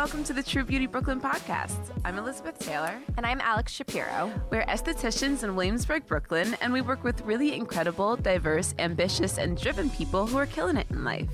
Welcome to the True Beauty Brooklyn podcast. I'm Elizabeth Taylor. And I'm Alex Shapiro. We're estheticians in Williamsburg, Brooklyn, and we work with really incredible, diverse, ambitious, and driven people who are killing it in life.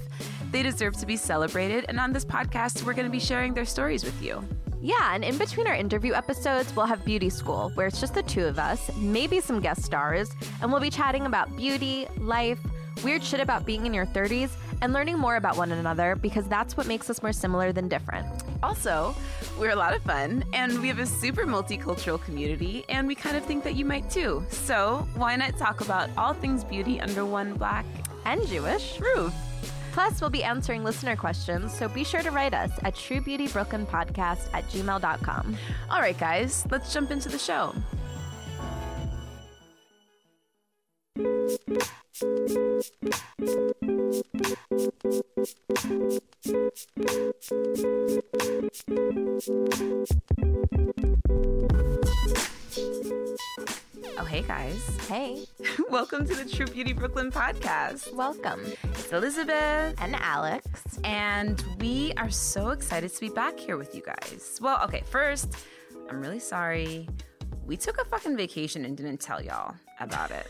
They deserve to be celebrated, and on this podcast, we're going to be sharing their stories with you. Yeah, and in between our interview episodes, we'll have Beauty School, where it's just the two of us, maybe some guest stars, and we'll be chatting about beauty, life, weird shit about being in your 30s, and learning more about one another because that's what makes us more similar than different. Also, we're a lot of fun, and we have a super multicultural community, and we kind of think that you might too. So, why not talk about all things beauty under one black and Jewish roof? Plus, we'll be answering listener questions, so be sure to write us at truebeautybrooklynpodcast at gmail.com. All right, guys, let's jump into the show. Oh, hey guys. Hey. Welcome to the True Beauty Brooklyn podcast. Welcome. It's Elizabeth. And Alex. And we are so excited to be back here with you guys. Well, okay, first, I'm really sorry. We took a fucking vacation and didn't tell y'all about it.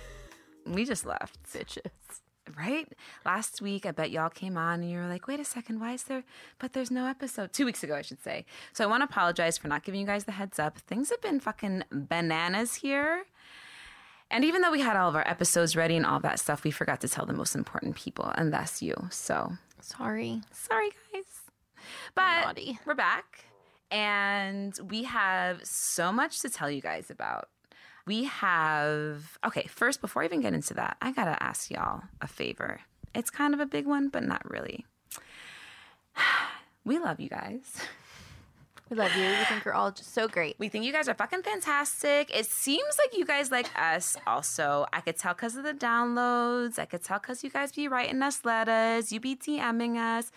We just left. Bitches. Right? Last week, I bet y'all came on and you were like, wait a second, why is there, but there's no episode. Two weeks ago, I should say. So I want to apologize for not giving you guys the heads up. Things have been fucking bananas here. And even though we had all of our episodes ready and all that stuff, we forgot to tell the most important people, and that's you. So sorry. Sorry, guys. But Naughty. we're back, and we have so much to tell you guys about. We have, okay, first, before I even get into that, I gotta ask y'all a favor. It's kind of a big one, but not really. We love you guys. We love you. We think you're all just so great. We think you guys are fucking fantastic. It seems like you guys like us also. I could tell because of the downloads. I could tell because you guys be writing us letters. You be DMing us.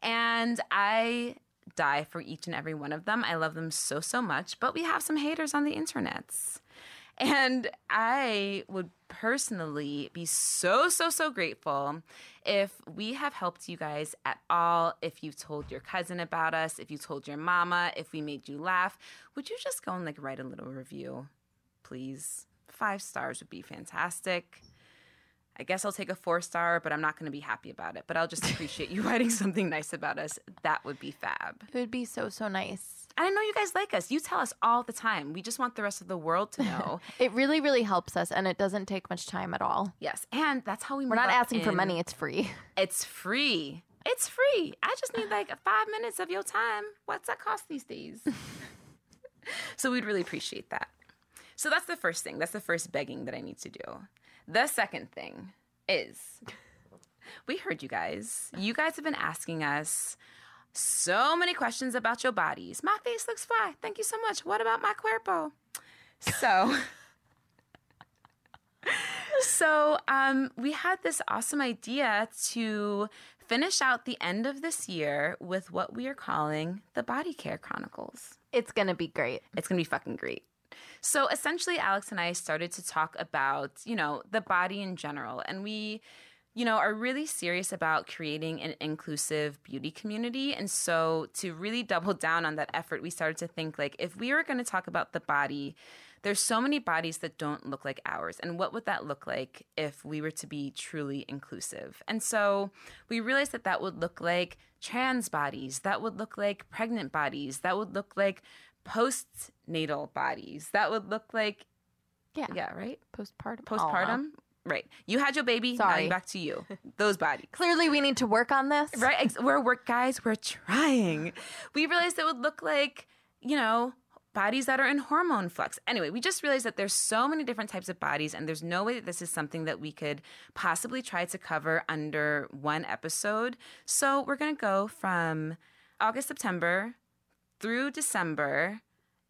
And I die for each and every one of them. I love them so, so much. But we have some haters on the internets. And I would personally be so, so, so grateful if we have helped you guys at all. If you've told your cousin about us, if you told your mama, if we made you laugh, would you just go and like write a little review, please? Five stars would be fantastic. I guess I'll take a four star, but I'm not going to be happy about it. But I'll just appreciate you writing something nice about us. That would be fab. It would be so, so nice. I know you guys like us. You tell us all the time. We just want the rest of the world to know. it really, really helps us, and it doesn't take much time at all. Yes, and that's how we. We're not asking in. for money. It's free. It's free. It's free. I just need like five minutes of your time. What's that cost these days? so we'd really appreciate that. So that's the first thing. That's the first begging that I need to do. The second thing is we heard you guys. You guys have been asking us so many questions about your bodies. My face looks fine. Thank you so much. What about my cuerpo? So, so um, we had this awesome idea to finish out the end of this year with what we are calling the Body Care Chronicles. It's gonna be great. It's gonna be fucking great. So essentially, Alex and I started to talk about, you know, the body in general, and we you know, are really serious about creating an inclusive beauty community. And so to really double down on that effort, we started to think like if we were going to talk about the body, there's so many bodies that don't look like ours. And what would that look like if we were to be truly inclusive? And so we realized that that would look like trans bodies, that would look like pregnant bodies, that would look like postnatal bodies, that would look like, Yeah. yeah, right? Postpartum. Postpartum. Right. You had your baby. Sorry. you back to you. Those bodies. Clearly, we need to work on this. Right. We're work guys. We're trying. We realized it would look like, you know, bodies that are in hormone flux. Anyway, we just realized that there's so many different types of bodies, and there's no way that this is something that we could possibly try to cover under one episode. So we're going to go from August, September through December.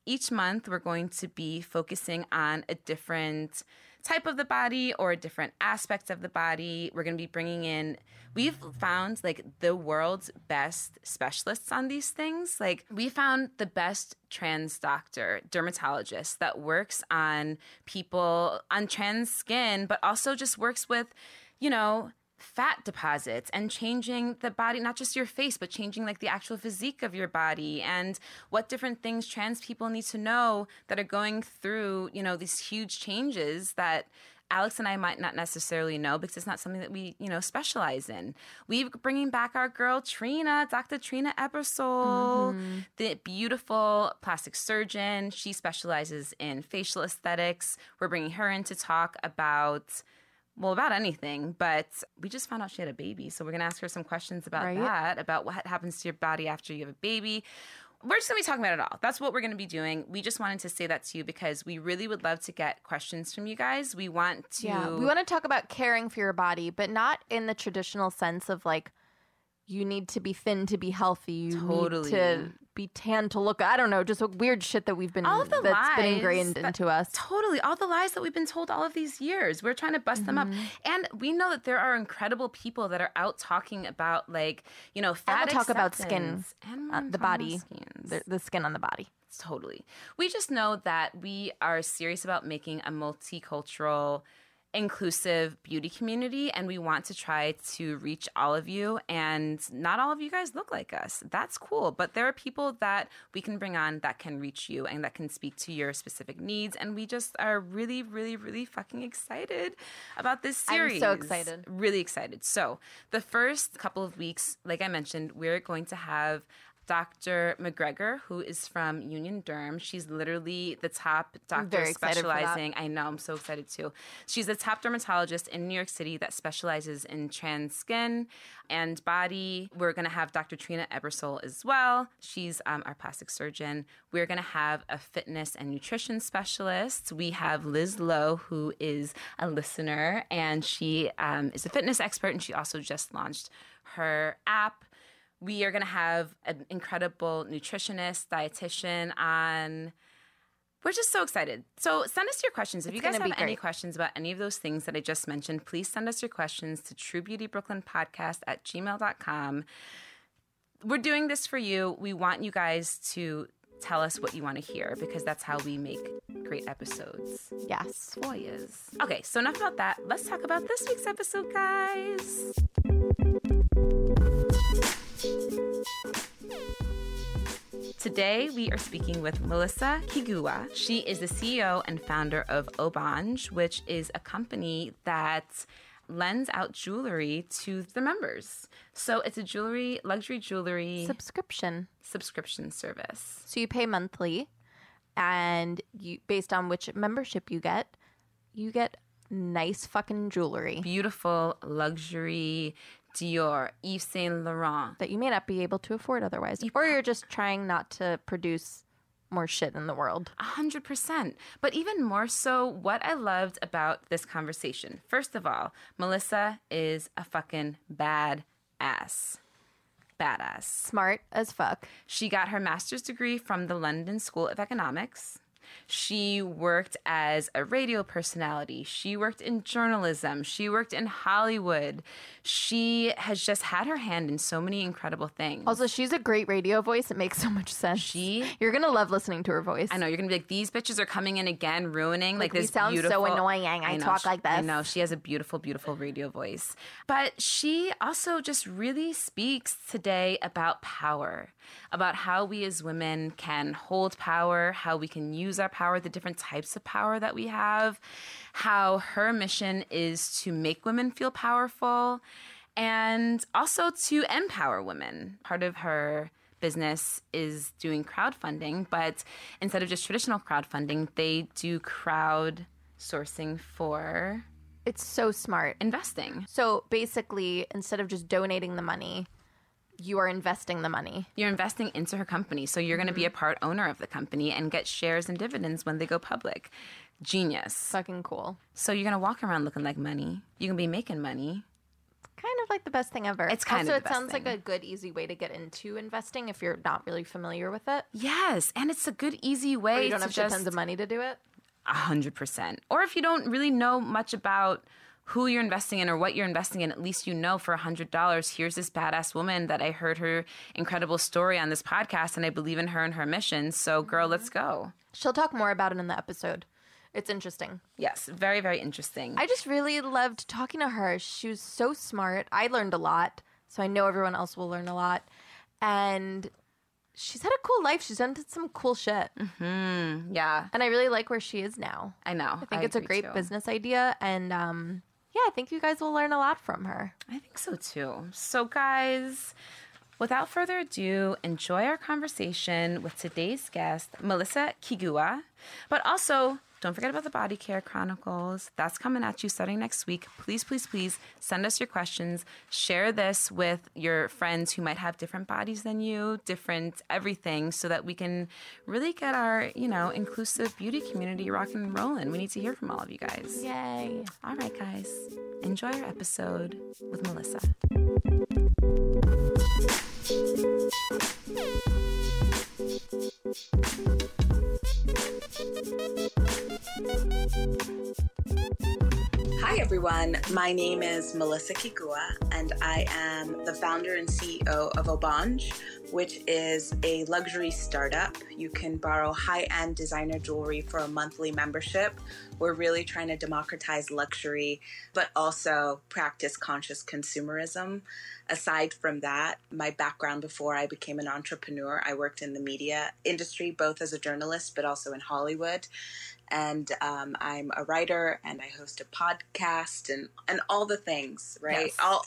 Each month, we're going to be focusing on a different type of the body or different aspects of the body. We're going to be bringing in, we've found like the world's best specialists on these things. Like, we found the best trans doctor, dermatologist that works on people on trans skin, but also just works with, you know, fat deposits and changing the body, not just your face, but changing like the actual physique of your body and what different things trans people need to know that are going through, you know, these huge changes that Alex and I might not necessarily know because it's not something that we, you know, specialize in. We're bringing back our girl Trina, Dr. Trina Ebersol, mm-hmm. the beautiful plastic surgeon. She specializes in facial aesthetics. We're bringing her in to talk about well, about anything, but we just found out she had a baby. So we're going to ask her some questions about Right. that, about what happens to your body after you have a baby. We're just going to be talking about it all. That's what we're going to be doing. We just wanted to say that to you because we really would love to get questions from you guys. We want to. Yeah, we want to talk about caring for your body, but not in the traditional sense of like you need to be thin to be healthy. You Totally. need to be tan to look. I don't know, just a weird shit that we've been all of the that's lies been ingrained that- into us. Totally, all the lies that we've been told all of these years. We're trying to bust them up, Mm-hmm. and we know that there are incredible people that are out talking about like you know fat. And we'll talk about skin, and uh, the body, the, the skin on the body. Totally. We just know that we are serious about making a multicultural, inclusive beauty community, and we want to try to reach all of you. And not all of you guys look like us. That's cool. But there are people that we can bring on that can reach you and that can speak to your specific needs. And we just are really, really, really fucking excited about this I'm series. so excited. Really excited. So, the first couple of weeks, like I mentioned, we're going to have Dr. McGregor, who is from Union Derm. She's literally the top doctor very excited for that. specializing. I know, I'm so excited too. She's the top dermatologist in New York City that specializes in trans skin and body. We're going to have Dr. Trina Ebersol as well. She's um, our plastic surgeon. We're going to have a fitness and nutrition specialist. We have Liz Lowe, who is a listener, and she um, is a fitness expert, and she also just launched her app. We are going to have an incredible nutritionist, dietitian on. We're just so excited. So send us your questions. If It's you guys have any questions about any of those things that I just mentioned, please send us your questions to truebeautybrooklynpodcast at gmail.com. We're doing this for you. We want you guys to tell us what you want to hear because that's how we make great episodes Yes. for yous. Okay, so enough about that. Let's talk about this week's episode, guys. Today, we are speaking with Melissa Kiguwa. She is the CEO and founder of Obange, which is a company that lends out jewelry to the members. So it's a jewelry, luxury jewelry Subscription. subscription service. So you pay monthly, and you based on which membership you get, you get nice fucking jewelry Beautiful luxury Dior, Yves Saint Laurent. that you may not be able to afford otherwise, or you're just trying not to produce more shit in the world. A hundred percent. But even more so, what I loved about this conversation. First of all, Melissa is a fucking bad ass. Badass. Smart as fuck. She got her master's degree from the London School of Economics. She worked as a radio personality. She worked in journalism. She worked in Hollywood. She has just had her hand in so many incredible things. Also, she's a great radio voice. It makes so much sense. She- You're going to love listening to her voice. I know you're gonna be like, these bitches are coming in again, ruining like, Like, this sound so annoying. I know, talk she- like I know she has a beautiful, beautiful radio voice, but she also just really speaks today about power, about how we as women can hold power, how we can use our power, the different types of power that we have, how her mission is to make women feel powerful, and also to empower women. Part of her business is doing crowdfunding, but instead of just traditional crowdfunding, they do crowd sourcing for it's so smart. investing. So basically, instead of just donating the money, you are investing the money. You're investing into her company, so you're going to be a mm-hmm. part owner of the company and get shares and dividends when they go public. Genius. Fucking cool. So you're going to walk around looking like money. You're going to be making money. Kind of like the best thing ever. It's kind also, of the it sounds like a good, easy way to get into investing if you're not really familiar with it. Yes, and it's a good, easy way Or you don't have just tons of money to do it. A hundred percent. Or if you don't really know much about who you're investing in or what you're investing in, at least you know for a hundred dollars, here's this badass woman that I heard her incredible story on this podcast and I believe in her and her mission. So girl, let's go. She'll talk more about it in the episode. It's interesting. Yes, very, very interesting. I just really loved talking to her. She was so smart. I learned a lot, so I know everyone else will learn a lot. And she's had a cool life. She's done some cool shit. yeah, And I really like where she is now. I know. I think it's a great business idea. And um, yeah, I think you guys will learn a lot from her. I think so too. So, guys, without further ado, enjoy our conversation with today's guest, Melissa Kiguwa. But also, don't forget about the Body Care Chronicles. That's coming at you starting next week. Please, please, please send us your questions. Share this with your friends who might have different bodies than you, different everything, so that we can really get our, you know, inclusive beauty community rocking and rolling. We need to hear from all of you guys. Yay. All right, guys, enjoy our episode with Melissa. ピッ Hi, everyone. My name is Melissa Kiguwa, and I am the founder and CEO of Obange, which is a luxury startup. You can borrow high end designer jewelry for a monthly membership. We're really trying to democratize luxury, but also practice conscious consumerism. Aside from that, my background before I became an entrepreneur, I worked in the media industry, both as a journalist, but also in Hollywood and um, I'm a writer and I host a podcast and and all the things, right? Yes. All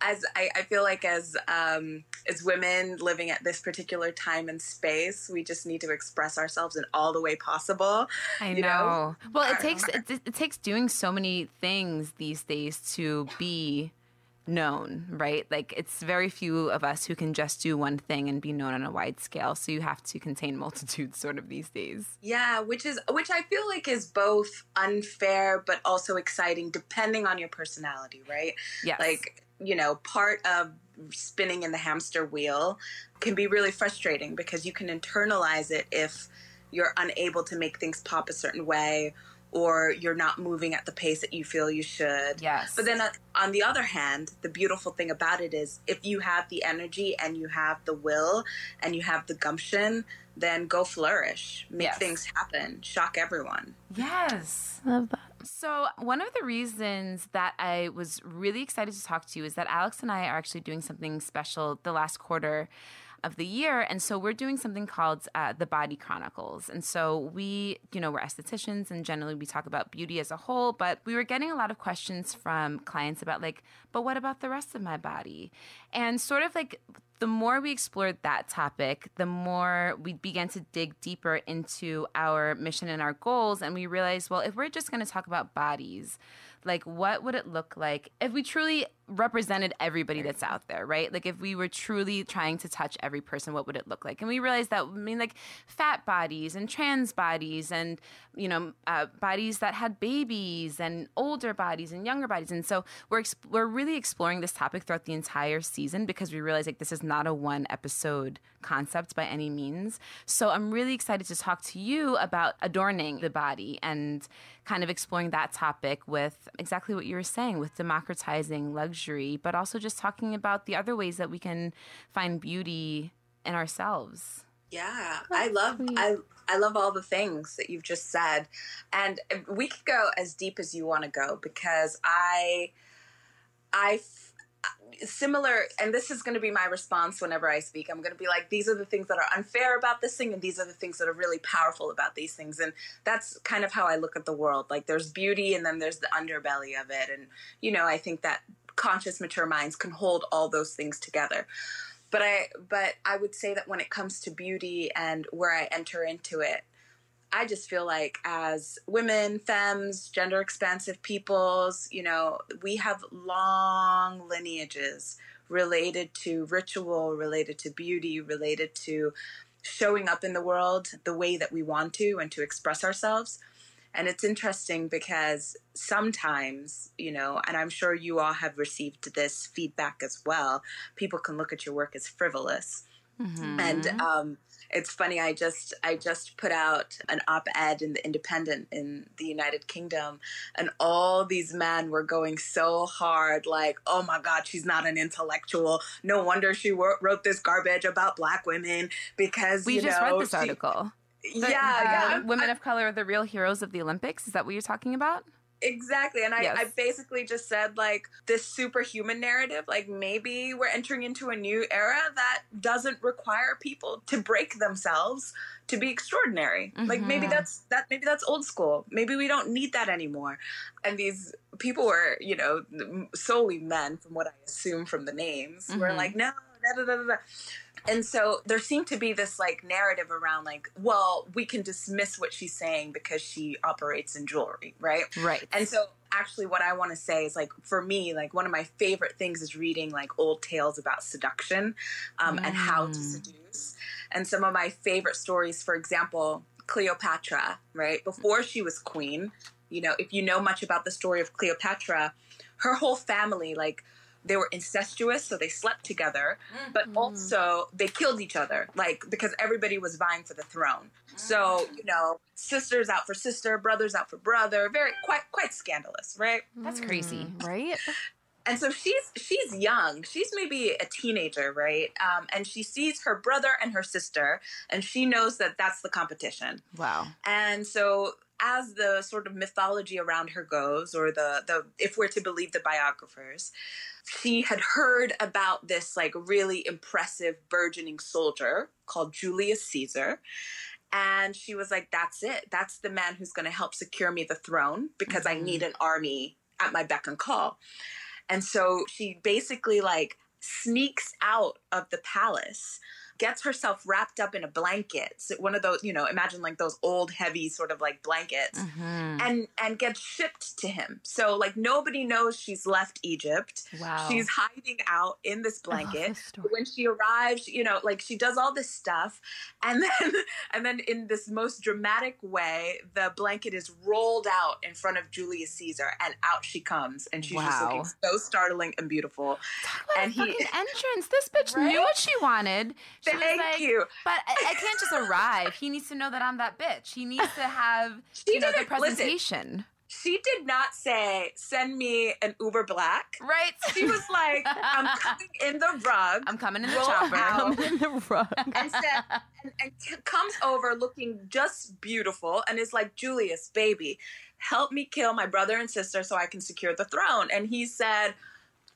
as I, I feel like as um, as women living at this particular time and space, we just need to express ourselves in all the way possible. I you know. Well, it takes it, it takes doing so many things these days to be known, right? Like it's very few of us who can just do one thing and be known on a wide scale. So you have to contain multitudes sort of these days. Yeah, which is which I feel like is both unfair but also exciting depending on your personality, right? Yes. Like, you know, part of spinning in the hamster wheel can be really frustrating because you can internalize it if you're unable to make things pop a certain way or you're not moving at the pace that you feel you should. Yes. But then uh, on the other hand, the beautiful thing about it is if you have the energy and you have the will and you have the gumption, then go flourish, make Yes. things happen, shock everyone. Yes. Love that. So, one of the reasons that I was really excited to talk to you is that Alex and I are actually doing something special the last quarter of the year. And so, we're doing something called uh, the Body Chronicles. And so, we, you know, we're estheticians and generally we talk about beauty as a whole, but we were getting a lot of questions from clients about, like, but what about the rest of my body? And sort of like, the more we explored that topic, the more we began to dig deeper into our mission and our goals. And we realized, well, if we're just going to talk about bodies, Like, what would it look like if we truly represented everybody that's out there, right? Like, if we were truly trying to touch every person, what would it look like? And we realized that, I mean, like, fat bodies and trans bodies and, you know, uh, bodies that had babies and older bodies and younger bodies. And so we're, exp- we're really exploring this topic throughout the entire season because we realize, like, this is not a one episode concept by any means. So I'm really excited to talk to you about adorning the body and kind of exploring that topic with exactly what you were saying with democratizing luxury, but also just talking about the other ways that we can find beauty in ourselves. Yeah, I love I I love all the things that you've just said, and we could go as deep as you want to go because I I similar and this is going to be my response whenever i speak. I'm going to be like these are the things that are unfair about this thing and these are the things that are really powerful about these things. And that's kind of how i look at the world. Like there's beauty and then there's the underbelly of it. And you know i think that conscious mature minds can hold all those things together. But i but i would say that when it comes to beauty and where i enter into it I just feel like as women, femmes, gender expansive peoples, you know, we have long lineages related to ritual, related to beauty, related to showing up in the world the way that we want to and to express ourselves. And it's interesting because sometimes, you know, and I'm sure you all have received this feedback as well, people can look at your work as frivolous. Mm-hmm. And um, it's funny i just i just put out an op-ed in the independent in the united kingdom and all these men were going so hard like oh my god she's not an intellectual. No wonder she wrote this garbage about black women because we just know, read this she, article. The, yeah, yeah. Women of color are the real heroes of the olympics? Is that what you're talking about Exactly. And I, yes. I basically just said, like, this superhuman narrative, like, maybe we're entering into a new era that doesn't require people to break themselves to be extraordinary. Mm-hmm. Like, maybe that's that, maybe that's old school. Maybe we don't need that anymore. And these people were, you know, solely men, from what I assume from the names, mm-hmm. were like, no, da, da, da, and so there seemed to be this like narrative around like, well, we can dismiss what she's saying because she operates in jewelry, right? Right. And so actually what I want to say is like for me, like one of my favorite things is reading like old tales about seduction um, mm. and how to mm. seduce. And some of my favorite stories, for example, Cleopatra, right? Before she was queen, you know, if you know much about the story of Cleopatra, her whole family, like they were incestuous, so they slept together, mm-hmm. but also they killed each other, like because everybody was vying for the throne. Mm-hmm. So you know, sisters out for sister, brothers out for brother. Very quite quite scandalous, right? That's crazy, mm, right? And so she's she's young. She's maybe a teenager, right? Um, and she sees her brother and her sister, and she knows that that's the competition. Wow. And so as the sort of mythology around her goes, or the the if we're to believe the biographers, she had heard about this like really impressive burgeoning soldier called Julius Caesar. And she was like, that's it. That's the man who's going to help secure me the throne because mm-hmm. I need an army at my beck and call. And so she basically like sneaks out of the palace gets herself wrapped up in a blanket, so one of those, you know, imagine like those old heavy sort of like blankets, mm-hmm. and and gets shipped to him. So like nobody knows she's left Egypt. Wow, she's hiding out in this blanket. When she arrives, you know, like she does all this stuff, and then and then in this most dramatic way, the blanket is rolled out in front of Julius Caesar, and out she comes, and she's wow. just looking so startling and beautiful. And he entrance. This bitch right? knew what she wanted. She Thank like, you. But I, I, can't just arrive. He needs to know that I'm that bitch. He needs to have you know the presentation. Listen, she did not say send me an Uber Black. Right. She was like, I'm coming in the rug. I'm coming in the chopper. I'm coming in the rug. and, said, and, and comes over looking just beautiful and is like, Julius, baby, help me kill my brother and sister so I can secure the throne. And he said,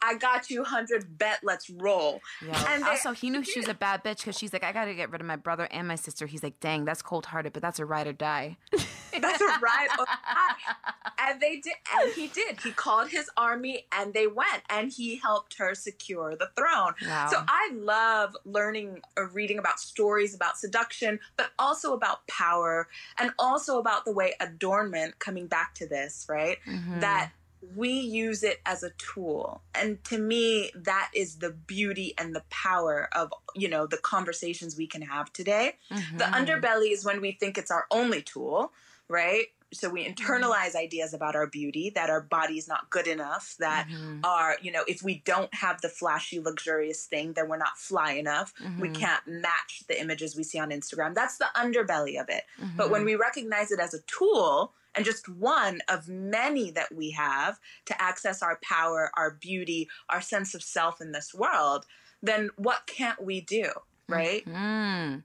I got you 100 bet, let's roll. Yeah. And they, also, he knew she was a bad bitch because she's like, I got to get rid of my brother and my sister. He's like, dang, that's cold hearted, but that's a ride or die. that's a ride or die. And they did, and he did. He called his army and they went and he helped her secure the throne. Wow. So I love learning or uh, reading about stories about seduction, but also about power and also about the way adornment, coming back to this, right? Mm-hmm. That we use it as a tool. And to me, that is the beauty and the power of, you know, the conversations we can have today. Mm-hmm. The underbelly is when we think it's our only tool, right? so we mm-hmm. internalize ideas about our beauty that our body is not good enough that mm-hmm. are you know if we don't have the flashy luxurious thing then we're not fly enough mm-hmm. we can't match the images we see on instagram that's the underbelly of it mm-hmm. but when mm-hmm. we recognize it as a tool and just one of many that we have to access our power our beauty our sense of self in this world then what can't we do right mm-hmm.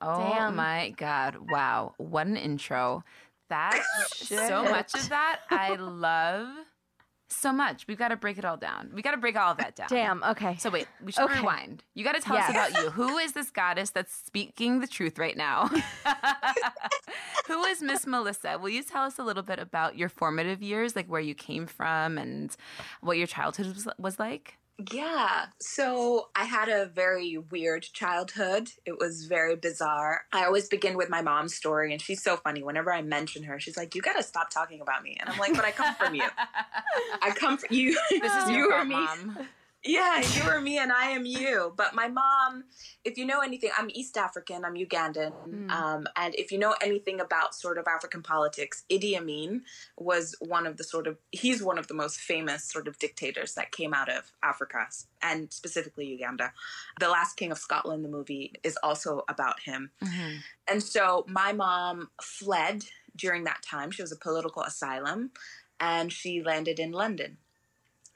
Oh Damn. my God. Wow. What an intro. That so much of that I love so much. We've got to break it all down. We got to break all of that down. Damn. Okay. So wait, we should okay. rewind. You got to tell yes. us about you. Who is this goddess that's speaking the truth right now? Who is Miss Melissa? Will you tell us a little bit about your formative years, like where you came from and what your childhood was, was like? Yeah. So I had a very weird childhood. It was very bizarre. I always begin with my mom's story, and she's so funny. Whenever I mention her, she's like, You got to stop talking about me. And I'm like, But I come from you. I come from you. This is you or me. Mom yeah, you are me and I am you. But my mom, if you know anything, I'm East African, I'm Ugandan. Mm. Um, and if you know anything about sort of African politics, Idi Amin was one of the sort of, he's one of the most famous sort of dictators that came out of Africa and specifically Uganda. The Last King of Scotland, the movie, is also about him. Mm-hmm. And so my mom fled during that time. She was a political asylum and she landed in London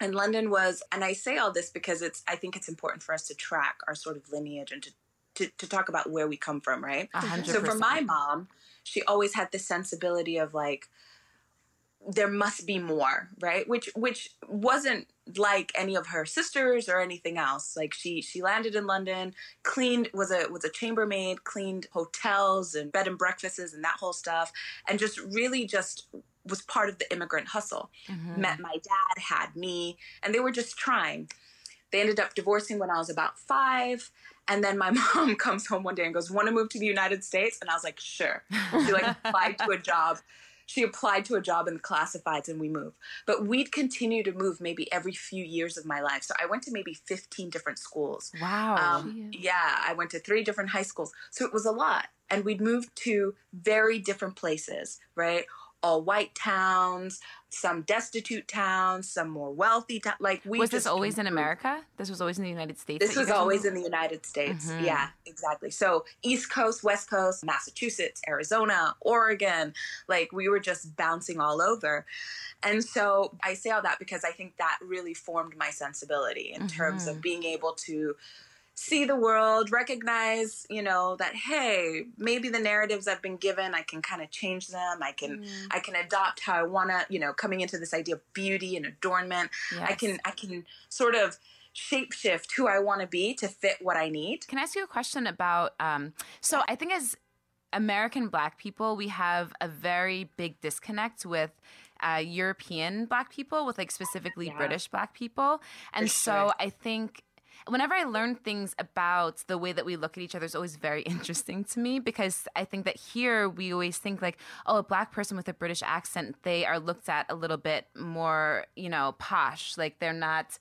and London was, and I say all this because it's, I think it's important for us to track our sort of lineage and to, to, to talk about where we come from, right? 100%. So for my mom, she always had this sensibility of like, there must be more, right? Which, which wasn't like any of her sisters or anything else. Like she, she landed in London, cleaned, was a, was a chambermaid, cleaned hotels and bed and breakfasts and that whole stuff. And just really just was part of the immigrant hustle. Mm-hmm. Met my dad, had me, and they were just trying. They ended up divorcing when I was about five. And then my mom comes home one day and goes, Want to move to the United States? And I was like, Sure. She like applied to a job. She applied to a job in the classifieds and we moved. But we'd continue to move maybe every few years of my life. So I went to maybe 15 different schools. Wow. Um, yeah, I went to three different high schools. So it was a lot. And we'd moved to very different places, right? All white towns, some destitute towns, some more wealthy towns. Like we was this always in America? This was always in the United States. This was always in the United States. Mm-hmm. Yeah, exactly. So East Coast, West Coast, Massachusetts, Arizona, Oregon, like we were just bouncing all over. And so I say all that because I think that really formed my sensibility in mm-hmm. terms of mm-hmm. being able to see the world, recognize, you know, that hey, maybe the narratives I've been given, I can kind of change them. I can mm. I can adopt how I want to, you know, coming into this idea of beauty and adornment. Yes. I can I can sort of shapeshift who I want to be to fit what I need. Can I ask you a question about um so I think as American black people, we have a very big disconnect with uh, European black people, with like specifically yeah. British black people. And For so sure. I think whenever I learn things about the way that we look at each other is always very interesting to me because I think that here we always think like, oh, a black person with a British accent, they are looked at a little bit more, you know, posh. Like they're not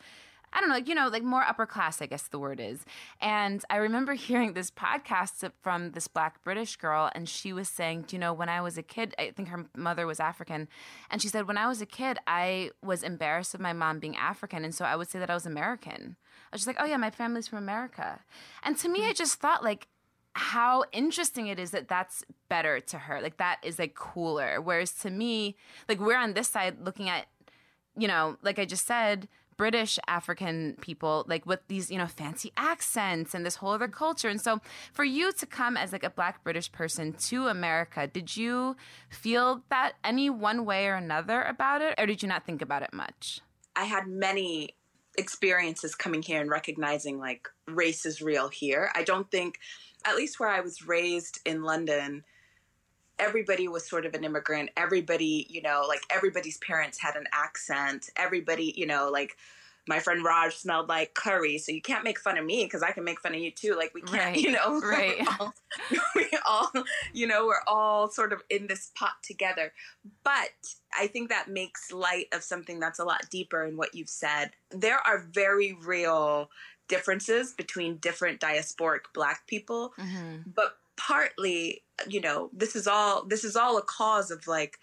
I don't know, you know, like more upper class, I guess the word is. And I remember hearing this podcast from this black British girl, and she was saying, you know, when I was a kid, I think her mother was African, and she said, when I was a kid, I was embarrassed of my mom being African, and so I would say that I was American. I was just like, oh yeah, my family's from America. And to me, I hmm. just thought, like, how interesting it is that that's better to her. Like, that is like cooler. Whereas to me, like, we're on this side looking at, you know, like I just said, British African people, like with these, you know, fancy accents and this whole other culture. And so for you to come as like a black British person to America, did you feel that any one way or another about it? Or did you not think about it much? I had many experiences coming here and recognizing like race is real here. I don't think, at least where I was raised in London, everybody was sort of an immigrant. Everybody, you know, like everybody's parents had an accent. Everybody, you know, like my friend Raj smelled like curry, so you can't make fun of me because I can make fun of you too. Like we can't, right. you know, right? We all, we all, you know, we're all sort of in this pot together. But I think that makes light of something that's a lot deeper in what you've said. There are very real differences between different diasporic black people, mm-hmm. but partly, you know, this is all this is all a cause of like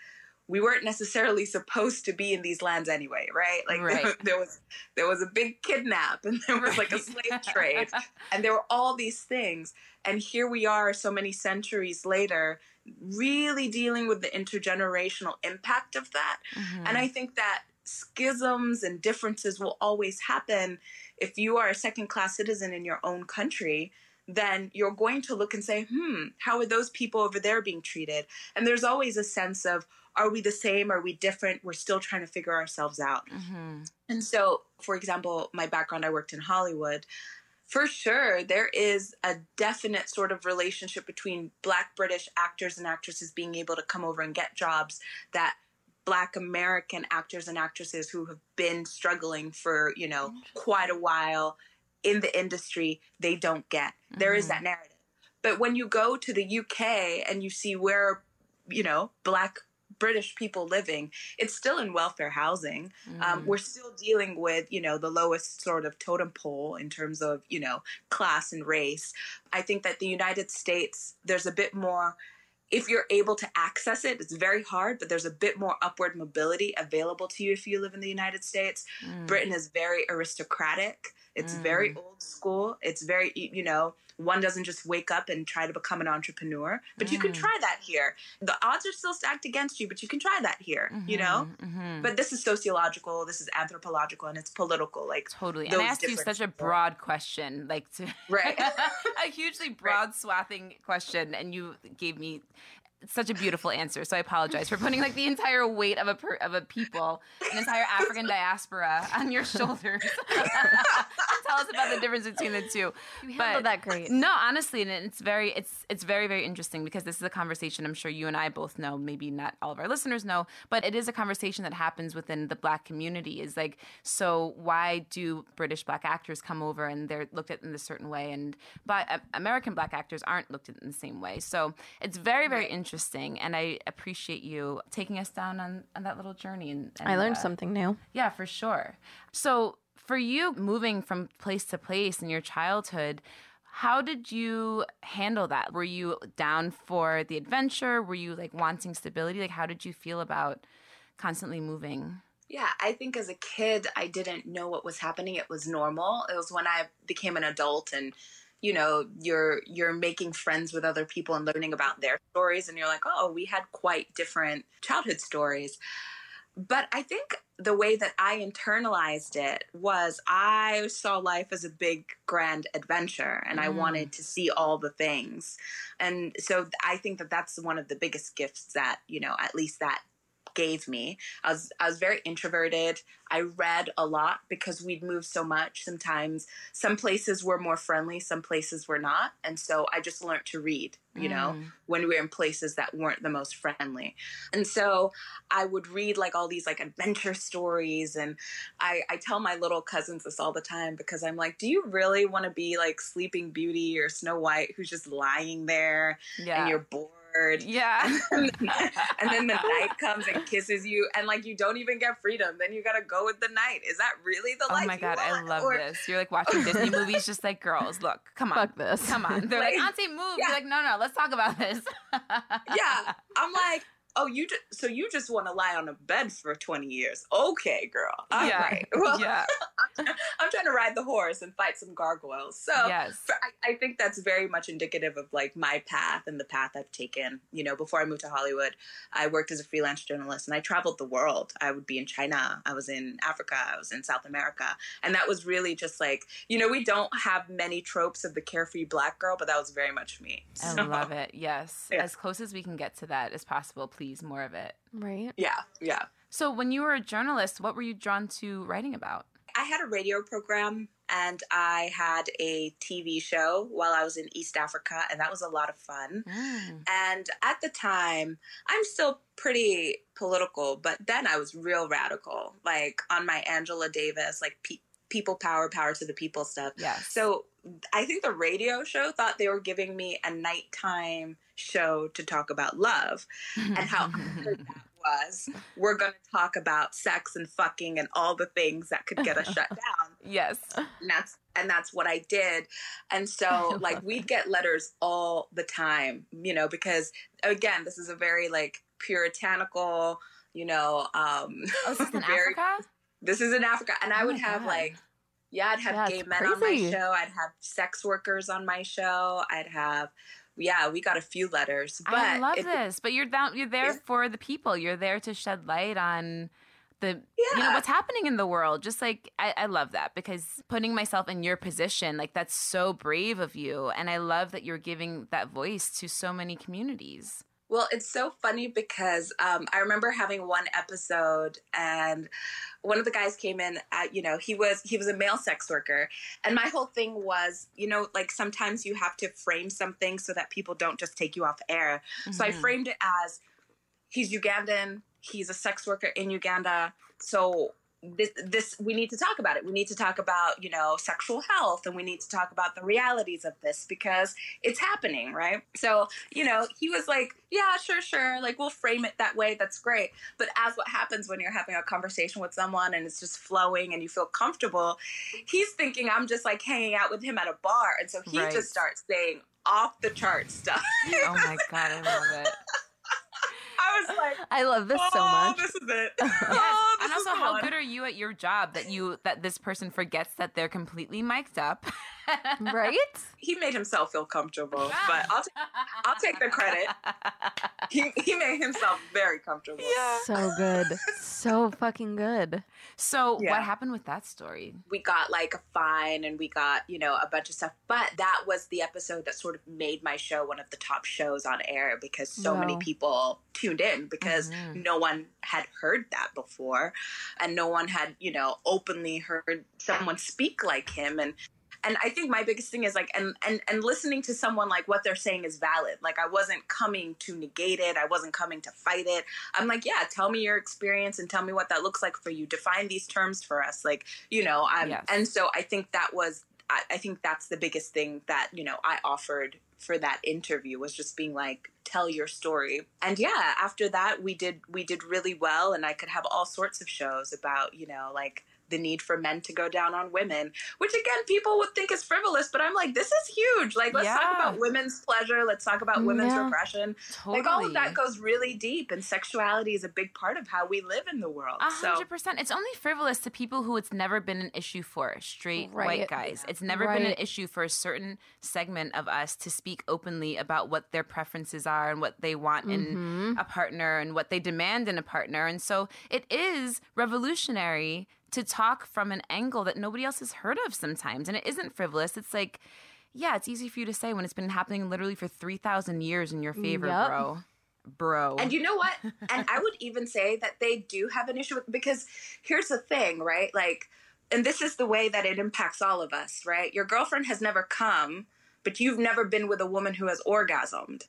we weren't necessarily supposed to be in these lands anyway, right? Like right. There, there, was there was a big kidnap and there was like a slave trade and there were all these things and here we are so many centuries later really dealing with the intergenerational impact of that. Mm-hmm. And I think that schisms and differences will always happen if you are a second class citizen in your own country then you're going to look and say, hmm, how are those people over there being treated? And there's always a sense of, are we the same? Are we different? We're still trying to figure ourselves out. Mm-hmm. And so, for example, my background, I worked in Hollywood. For sure, there is a definite sort of relationship between Black British actors and actresses being able to come over and get jobs that Black American actors and actresses who have been struggling for, you know, quite a while in the industry, they don't get. Mm-hmm. There is mm-hmm. that narrative. But when you go to the UK and you see where, you know, Black British people living, it's still in welfare housing. Mm. Um, we're still dealing with, you know, the lowest sort of totem pole in terms of, you know, class and race. I think that the United States, there's a bit more. If you're able to access it, it's very hard, but there's a bit more upward mobility available to you if you live in the United States. Mm. Britain is very aristocratic. It's mm. very old school. It's very, you know, one doesn't just wake up and try to become an entrepreneur, but mm. you can mm. try that here. The odds are still stacked against you, but you can try that here, mm-hmm, you know? Mm-hmm. But this is sociological, this is anthropological, and it's political. Like, totally. And I asked you such a broad question, like, to, right? a hugely broad, right. swathing question, and you gave me such a beautiful answer. So I apologize for putting like the entire weight of a per, of a people, an entire African diaspora on your shoulders. Tell us about the difference between the two. You handled but, that great. No, honestly, and it's very it's it's very very interesting because this is a conversation I'm sure you and I both know, maybe not all of our listeners know, but it is a conversation that happens within the black community. Is like, so why do British black actors come over and they're looked at in a certain way, and but uh, American black actors aren't looked at in the same way. So it's very very interesting interesting. And I appreciate you taking us down on, on that little journey. And, and I learned uh, something new. Yeah, for sure. So, for you moving from place to place in your childhood, how did you handle that? Were you down for the adventure? Were you like wanting stability? Like, how did you feel about constantly moving? Yeah, I think as a kid, I didn't know what was happening. It was normal. It was when I became an adult and you know you're you're making friends with other people and learning about their stories and you're like oh we had quite different childhood stories but i think the way that i internalized it was i saw life as a big grand adventure and mm. i wanted to see all the things and so i think that that's one of the biggest gifts that you know at least that gave me. I was I was very introverted. I read a lot because we'd moved so much. Sometimes some places were more friendly, some places were not, and so I just learned to read. You mm. know, when we were in places that weren't the most friendly, and so I would read like all these like adventure stories, and I I tell my little cousins this all the time because I'm like, do you really want to be like Sleeping Beauty or Snow White who's just lying there yeah. and you're bored? Yeah. and, then, and then the knight comes and kisses you, and like you don't even get freedom. Then you gotta go with the knight. Is that really the oh life? Oh my god, I love or... this. You're like watching Disney movies, just like girls. Look, come on, fuck this. Come on. They're like, like Auntie, move. Yeah. You're like, no, no, let's talk about this. yeah, I'm like, oh, you just so you just want to lie on a bed for 20 years. Okay, girl. All yeah. right. Well, yeah. I'm, trying to ride the horse and fight some gargoyles. So yes. For, I, I, think that's very much indicative of like my path and the path I've taken. You know, before I moved to Hollywood, I worked as a freelance journalist and I traveled the world. I would be in China, I was in Africa, I was in South America. And that was really just like, you know, we don't have many tropes of the carefree black girl, but that was very much me. So, I love it. Yes. Yeah. As close as we can get to that as possible, please, more of it. Right. Yeah. Yeah. So when you were a journalist, what were you drawn to writing about? I had a radio program and I had a TV show while I was in East Africa, and that was a lot of fun. Mm. And at the time, I'm still pretty political, but then I was real radical, like on my Angela Davis, like people power, power to the people stuff. Yeah. So I think the radio show thought they were giving me a nighttime show to talk about love and how that was. We're going to talk about sex and fucking and all the things that could get us shut down. yes. And that's and that's what I did. And so like we'd get letters all the time, you know, because again, this is a very like puritanical, you know, um Oh, is this in very- Africa? this is in Africa. And I Oh would have God. like yeah, I'd have Yeah, gay men on my show. I'd have sex workers on my show. I'd have yeah, we got a few letters. But I love it- this. But you're down. You're there Yeah. for the people. You're there to shed light on the you know what's happening in the world. Just like I, I love that because putting myself in your position, like that's so brave of you, and I love that you're giving that voice to so many communities. Well, it's so funny because um, I remember having one episode, and one of the guys came in. At, you know, he was he was a male sex worker, and my whole thing was, you know, like sometimes you have to frame something so that people don't just take you off air. So I Mhm. framed it as he's Ugandan, he's a sex worker in Uganda, so. This, this we need to talk about it. We need to talk about you know sexual health, and we need to talk about the realities of this because it's happening, right? So you know, he was like, yeah, sure, sure. Like, we'll frame it that way. That's great. But as what happens when you're having a conversation with someone and it's just flowing and you feel comfortable, he's thinking I'm just like hanging out with him at a bar. And so he Right. just starts saying off the chart stuff. oh my god, I love it. I was like, I love this oh, so much. this is it. Yes. oh, this and also, is how good are you at your job that you that this person forgets that they're completely mic'd up? Right? He made himself feel comfortable, but I'll, t- I'll take the credit. He, he made himself very comfortable. Yeah. So good. So fucking good. So, Yeah. what happened with that story? we got like a fine and we got you know a bunch of stuff but that was the episode that sort of made my show one of the top shows on air because so many people tuned in because Mhm. no one had heard that before and no one had you know openly heard someone speak like him and and I think my biggest thing is like and and and listening to someone like what they're saying is valid. Like I wasn't coming to negate it. I wasn't coming to fight it. I'm like, yeah, tell me your experience and tell me what that looks like for you. Define these terms for us. Like, you know, I'm Yes. and so I think that was I, I think that's the biggest thing that, you know, I offered for that interview was just being like tell your story and yeah after that we did we did really well and i could have all sorts of shows about you know like the need for men to go down on women, which again, people would think is frivolous, but I'm like, this is huge. Like, let's talk about women's pleasure. Let's talk about women's Yeah. repression. Totally. Like, all of that goes really deep, and sexuality is a big part of how we live in the world. A hundred percent. It's only frivolous to people who it's never been an issue for. Straight Right. white guys. It's never been an issue for a certain segment of us to speak openly about what their preferences are and what they want in mm-hmm. a partner and what they demand in a partner. And so it is revolutionary to talk from an angle that nobody else has heard of sometimes. And it isn't frivolous. It's like, yeah, it's easy for you to say when it's been happening literally for three thousand years in your favor, Yep. bro. Bro. And you know what? and I would even say that they do have an issue with because here's the thing, right? Like, and this is the way that it impacts all of us, right? Your girlfriend has never come, but you've never been with a woman who has orgasmed.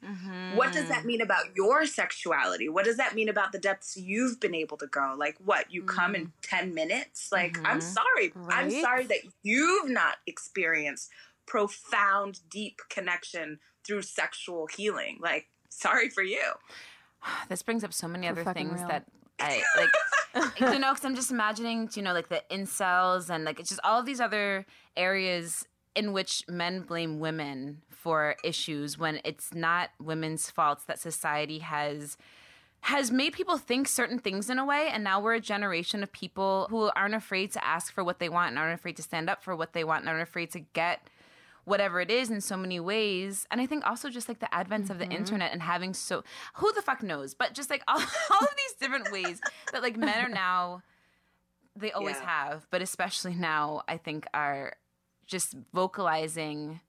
What does that mm-hmm. mean about your sexuality? What does that mean about the depths you've been able to go? Like, what? You come in mm-hmm. 10 minutes? Like, I'm mm-hmm. sorry. I'm sorry that you've not experienced profound, deep connection through sexual healing. Like, sorry for you. this brings up so many For other things real. that I like. you know, because I'm just imagining, you know, like the incels and like it's just all of these other areas in which men blame women for issues when it's not women's faults that society has has made people think certain things in a way and now we're a generation of people who aren't afraid to ask for what they want and aren't afraid to stand up for what they want and aren't afraid to get whatever it is in so many ways. And I think also just like the advent of the mm-hmm. internet and having so who the fuck knows, but just like all, all of these different ways that like men are now they always Yeah. have, but especially now I think are just vocalizing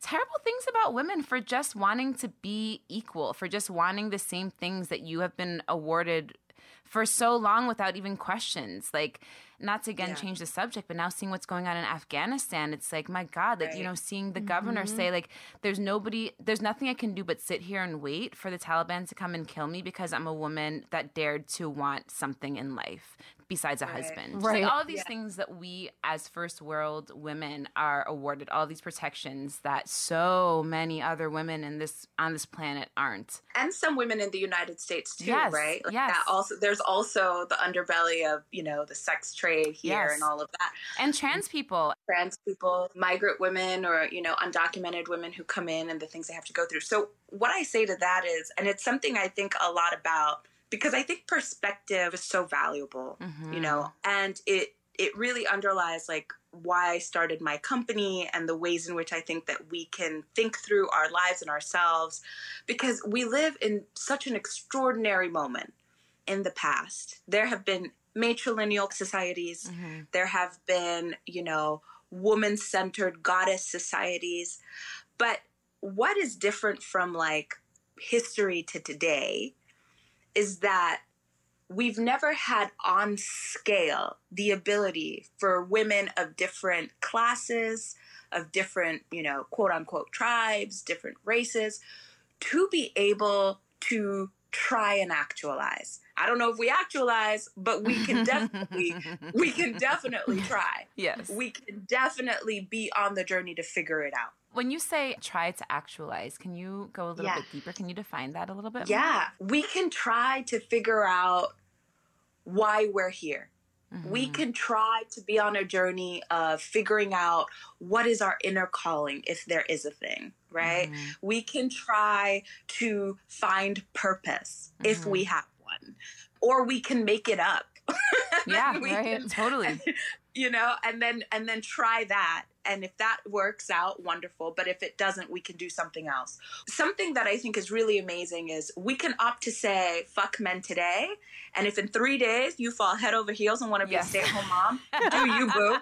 terrible things about women for just wanting to be equal, for just wanting the same things that you have been awarded for so long without even questions. Like not to again Yeah. change the subject, but now seeing what's going on in Afghanistan, it's like, my God, like, you know, seeing the mm-hmm. governor say, like, there's nobody, there's nothing I can do but sit here and wait for the Taliban to come and kill me because I'm a woman that dared to want something in life besides a husband. Right. Like, all of these Yeah. things that we as first world women are awarded, all these protections that so many other women in this on this planet aren't. and some women in the United States too, Yes, right? Like yes. That also, there's also the underbelly of you know the sex trade here Yes. and all of that. And trans people, Trans people, migrant women, or you know undocumented women who come in and the things they have to go through. So what I say to that is, and it's something I think a lot about because I think perspective is so valuable, you know, mm-hmm. and it it really underlies like why I started my company and the ways in which I think that we can think through our lives and ourselves because we live in such an extraordinary moment in the past. There have been matrilineal societies, mm-hmm. there have been, you know, woman centered goddess societies. But what is different from like history to today is that we've never had on scale the ability for women of different classes, of different, you know, quote unquote tribes, different races, to be able to try and actualize. I don't know if we actualize, but we can definitely we can definitely try. yes. We can definitely be on the journey to figure it out. When you say try to actualize, can you go a little Yeah. bit deeper? Can you define that a little bit? more? Yeah, we can try to figure out why we're here. We mm-hmm. can try to be on a journey of figuring out what is our inner calling, if there is a thing, right? Mm-hmm. We can try to find purpose if we mm-hmm. have one, or we can make it up. Yeah, right. can- Totally. you know and then and then try that and if that works out wonderful but if it doesn't we can do something else something that i think is really amazing is we can opt to say fuck men today and if in three days you fall head over heels and want to be Yes. a stay-at-home mom do you boo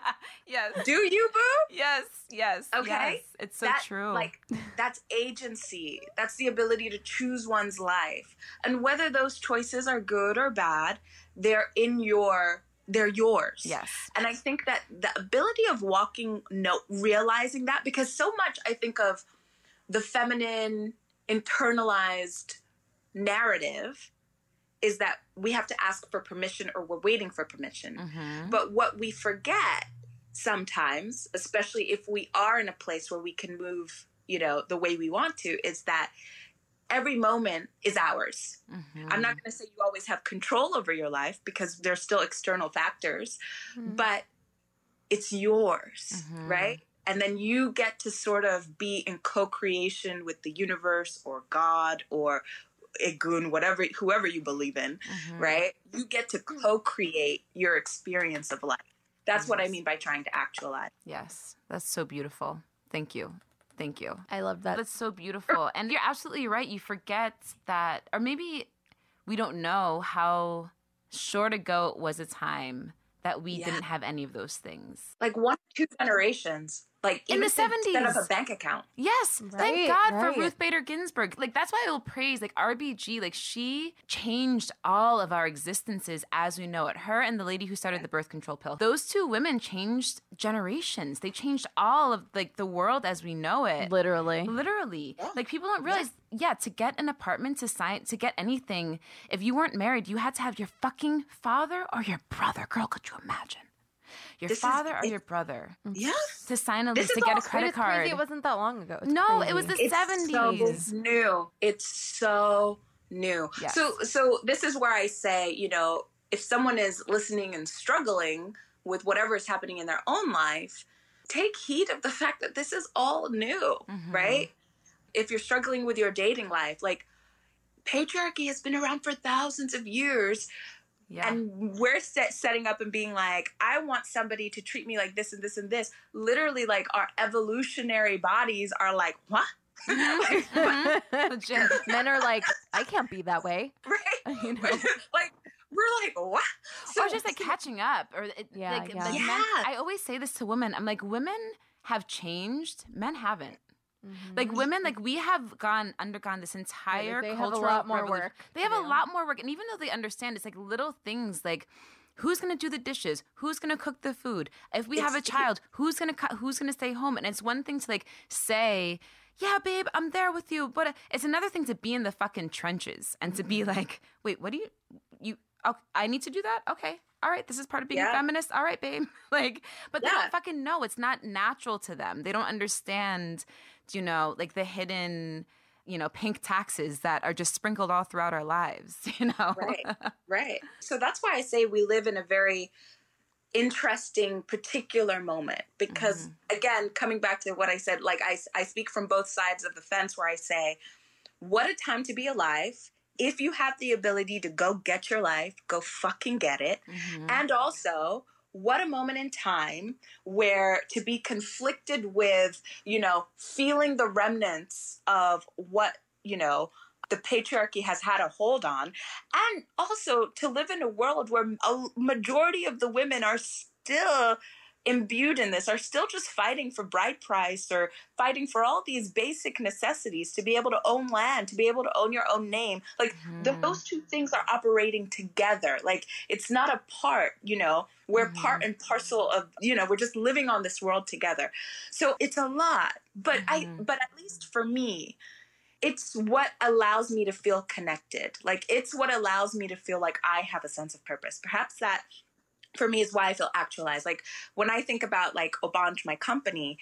yes. do you boo Yes. Yes. Okay. Yes. It's so that, true. Like that's agency. That's the ability to choose one's life. And whether those choices are good or bad, they're in your they're yours. Yes. And I think that the ability of walking no realizing that because so much I think of the feminine internalized narrative is that we have to ask for permission or we're waiting for permission. Mhm. But what we forget sometimes, especially if we are in a place where we can move, you know, the way we want to, is that every moment is ours. Mhm. I'm not going to say you always have control over your life because there's still external factors, but it's yours, Mhm. right? And then you get to sort of be in co-creation with the universe or God or Egun, whatever, whoever you believe in, Mhm. right? You get to co-create your experience of life. That's what I mean by trying to actualize. Yes. That's so beautiful. Thank you. Thank you. I love that. That's so beautiful. And you're absolutely right. You forget that, or maybe we don't know how short ago it was a time that we Yeah. didn't have any of those things. Like one, two generations, like In the even to set up 70s. a bank account. Yes, Right, thank God right. for Ruth Bader Ginsburg. Like that's why I will praise like RBG. Like she changed all of our existences as we know it. Her and the lady who started the birth control pill. Those two women changed generations. They changed all of like the world as we know it. Literally. Literally. Like people don't realize, yeah. to get an apartment, to sign, to get anything, if you weren't married, you had to have your fucking father or your brother. Girl, could you imagine? Your This is- father or it- your brother Yes. to sign a lease to get a credit card. crazy. It wasn't that long ago. No, it was crazy. the It's seventies. so new. It's so new. Yes. So so this is where I say, you know, if someone is listening and struggling with whatever is happening in their own life, take heed of the fact that this is all new, Mhm. right? If you're struggling with your dating life, like patriarchy has been around for thousands of years yeah. and we're set, setting up and being like i want somebody to treat me like this and this and this literally like our evolutionary bodies are like what mm-hmm. Like, mm-hmm. what? Men are like, I can't be that way. right You know? like we're like what So, or just like catching up, or it, Yeah, like, yeah. like men- Yeah. I always say this to women. I'm like, women have changed, men haven't. Mm-hmm. Like women, like we have gone undergone this entire they have a cultural lot more revolution. work They have a lot more work, and even though they understand, it's like little things like who's going to do the dishes? Who's going to cook the food? If we have a child who's going to who's going to stay home? And it's one thing to like say yeah babe i'm there with you but it's another thing to be in the fucking trenches and to be Mm-hmm. like wait what do you you oh, i need to do that? Okay. All right. This is part of being a feminist? All right babe. Like but they Yeah. don't fucking know. It's not natural to them. They don't understand you know like the hidden you know pink taxes that are just sprinkled all throughout our lives you know Right. Right. So that's why I say we live in a very interesting particular moment because again coming back to what i said like I, I speak from both sides of the fence where i say what a time to be alive if you have the ability to go get your life go fucking get it Mhm. and also what a moment in time where to be conflicted with you know feeling the remnants of what you know the patriarchy has had a hold on. And also to live in a world where a majority of the women are still imbued in this are still just fighting for bride price or fighting for all these basic necessities to be able to own land to be able to own your own name like the, Mhm. those two things are operating together like it's not a part you know we're Mhm. part and parcel of you know we're just living on this world together so it's a lot but i Mhm. but at least for me it's what allows me to feel connected like it's what allows me to feel like i have a sense of purpose perhaps that for me is why i feel actualized like when i think about like obanj my company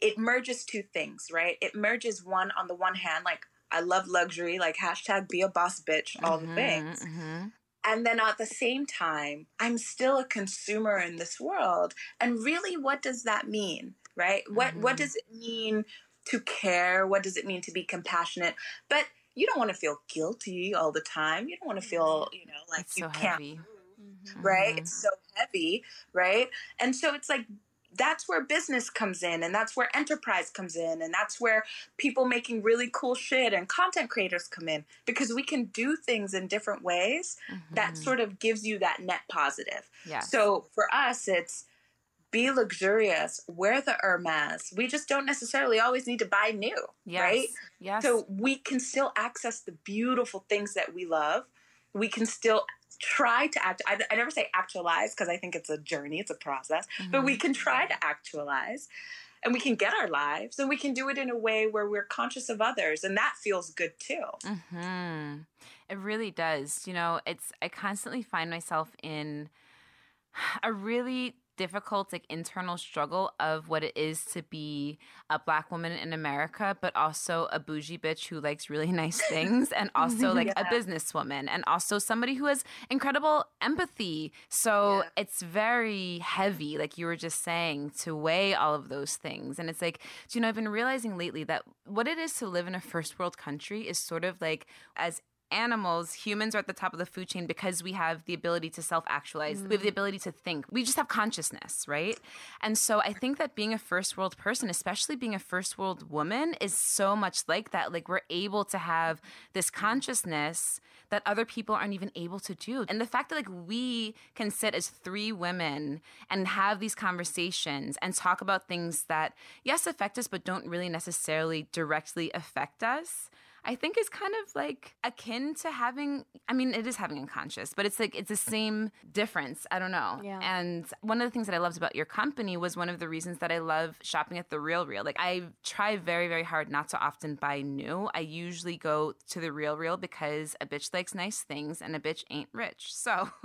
it merges two things right it merges one on the one hand like i love luxury like hashtag be a boss bitch all the Mhm, things mhm. and then at the same time, I'm still a consumer in this world. And really, what does that mean? Right? What what Mhm. does it mean to care? What does it mean to be compassionate? But you don't want to feel guilty all the time. You don't want to feel, you know, like It's you so can't heavy. Right? Mhm. It's so heavy, right? And so it's like that's where business comes in and that's where enterprise comes in and that's where people making really cool shit and content creators come in because we can do things in different ways that Mhm. sort of gives you that net positive. Yes. So for us it's be luxurious, wear the Hermes. We just don't necessarily always need to buy new, yes. right? Yes. So we can still access the beautiful things that we love. We can still try to act. I, I never say actualize because I think it's a journey, it's a process, but we can try to actualize and we can get our lives and we can do it in a way where we're conscious of others and that feels good too. hmm It really does. You know, it's I constantly find myself in a really difficult like internal struggle of what it is to be a black woman in America, but also a bougie bitch who likes really nice things and also like a businesswoman and also somebody who has incredible empathy. So Yeah. it's very heavy, like you were just saying, to weigh all of those things. And it's like, you know, I've been realizing lately that what it is to live in a first world country is sort of like as animals, humans are at the top of the food chain because we have the ability to self actualize. We have the mm. ability to think. We just have consciousness, right? And so I think that being a first world person, especially being a first world woman, is so much like that. Like we're able to have this consciousness that other people aren't even able to do. And the fact that like we can sit as three women and have these conversations and talk about things that yes affect us but don't really necessarily directly affect us. I think is kind of like akin to having I mean it is having unconscious, but it's like it's the same difference. I don't know. Yeah. And one of the things that I loved about your company was one of the reasons that I love shopping at the Real Real. Like I try very very hard not to often buy new. I usually go to the Real Real because a bitch likes nice things and a bitch ain't rich. So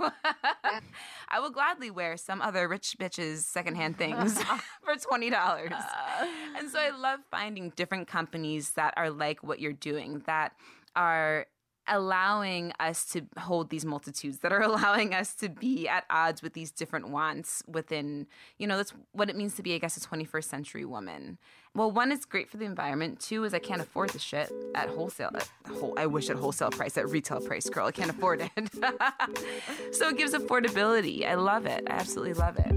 I will gladly wear some other rich bitch's secondhand things for twenty dollars. Uh. and so I love finding different companies that are like what you're doing, that are allowing us to hold these multitudes that are allowing us to be at odds with these different wants within you know that's what it means to be i guess a 21st century woman. Well one is great for the environment. Two is i can't afford the shit at wholesale at whole, i wish at wholesale price at retail price girl. I can't afford it. So it gives affordability. I love it. I absolutely love it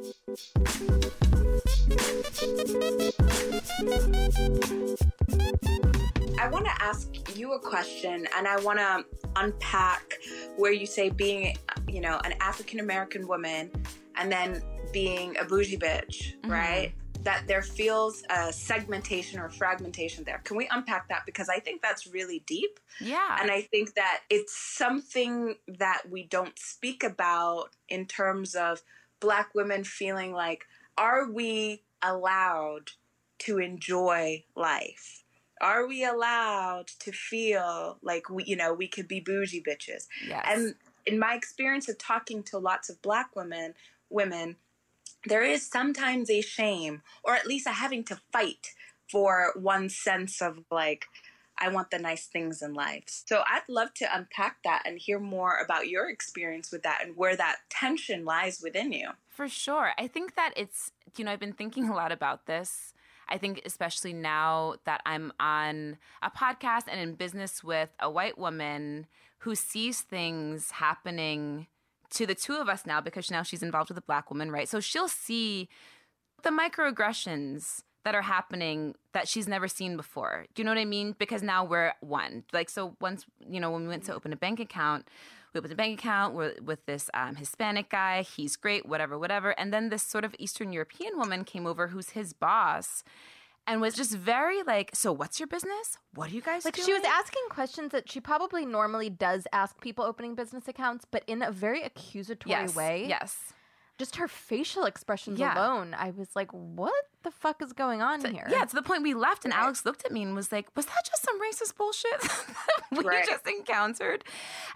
I want to ask you a question and I want to unpack where you say being, you know, an African American woman and then being a bougie bitch, mm-hmm. right? That there feels a segmentation or fragmentation there. Can we unpack that? Because I think that's really deep. Yeah. And I think that it's something that we don't speak about in terms of Black women feeling like, are we allowed to enjoy life? Are we allowed to feel like we, you know, we could be bougie bitches? Yes. And in my experience of talking to lots of black women, women, there is sometimes a shame, or at least a having to fight for one sense of like, I want the nice things in life. So I'd love to unpack that and hear more about your experience with that and where that tension lies within you. For sure. I think that it's, you know, I've been thinking a lot about this I think, especially now that I'm on a podcast and in business with a white woman who sees things happening to the two of us now because now she's involved with a black woman, right? So she'll see the microaggressions that are happening that she's never seen before. Do you know what I mean? Because now we're one. Like, so once, you know, when we went to open a bank account, we opened a bank account with this um, Hispanic guy. He's great, whatever, whatever. And then this sort of Eastern European woman came over who's his boss and was just very like, so what's your business? What are you guys like? Doing? She was asking questions that she probably normally does ask people opening business accounts, but in a very accusatory yes, way. Yes. Just her facial expressions yeah. alone, I was like, what the fuck is going on so, here? Yeah, to the point we left, and right. Alex looked at me and was like, was that just some racist bullshit we right. just encountered?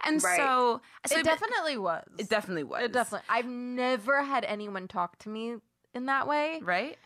And right. so, so, it definitely was. It definitely was. It definitely. I've never had anyone talk to me in that way. Right?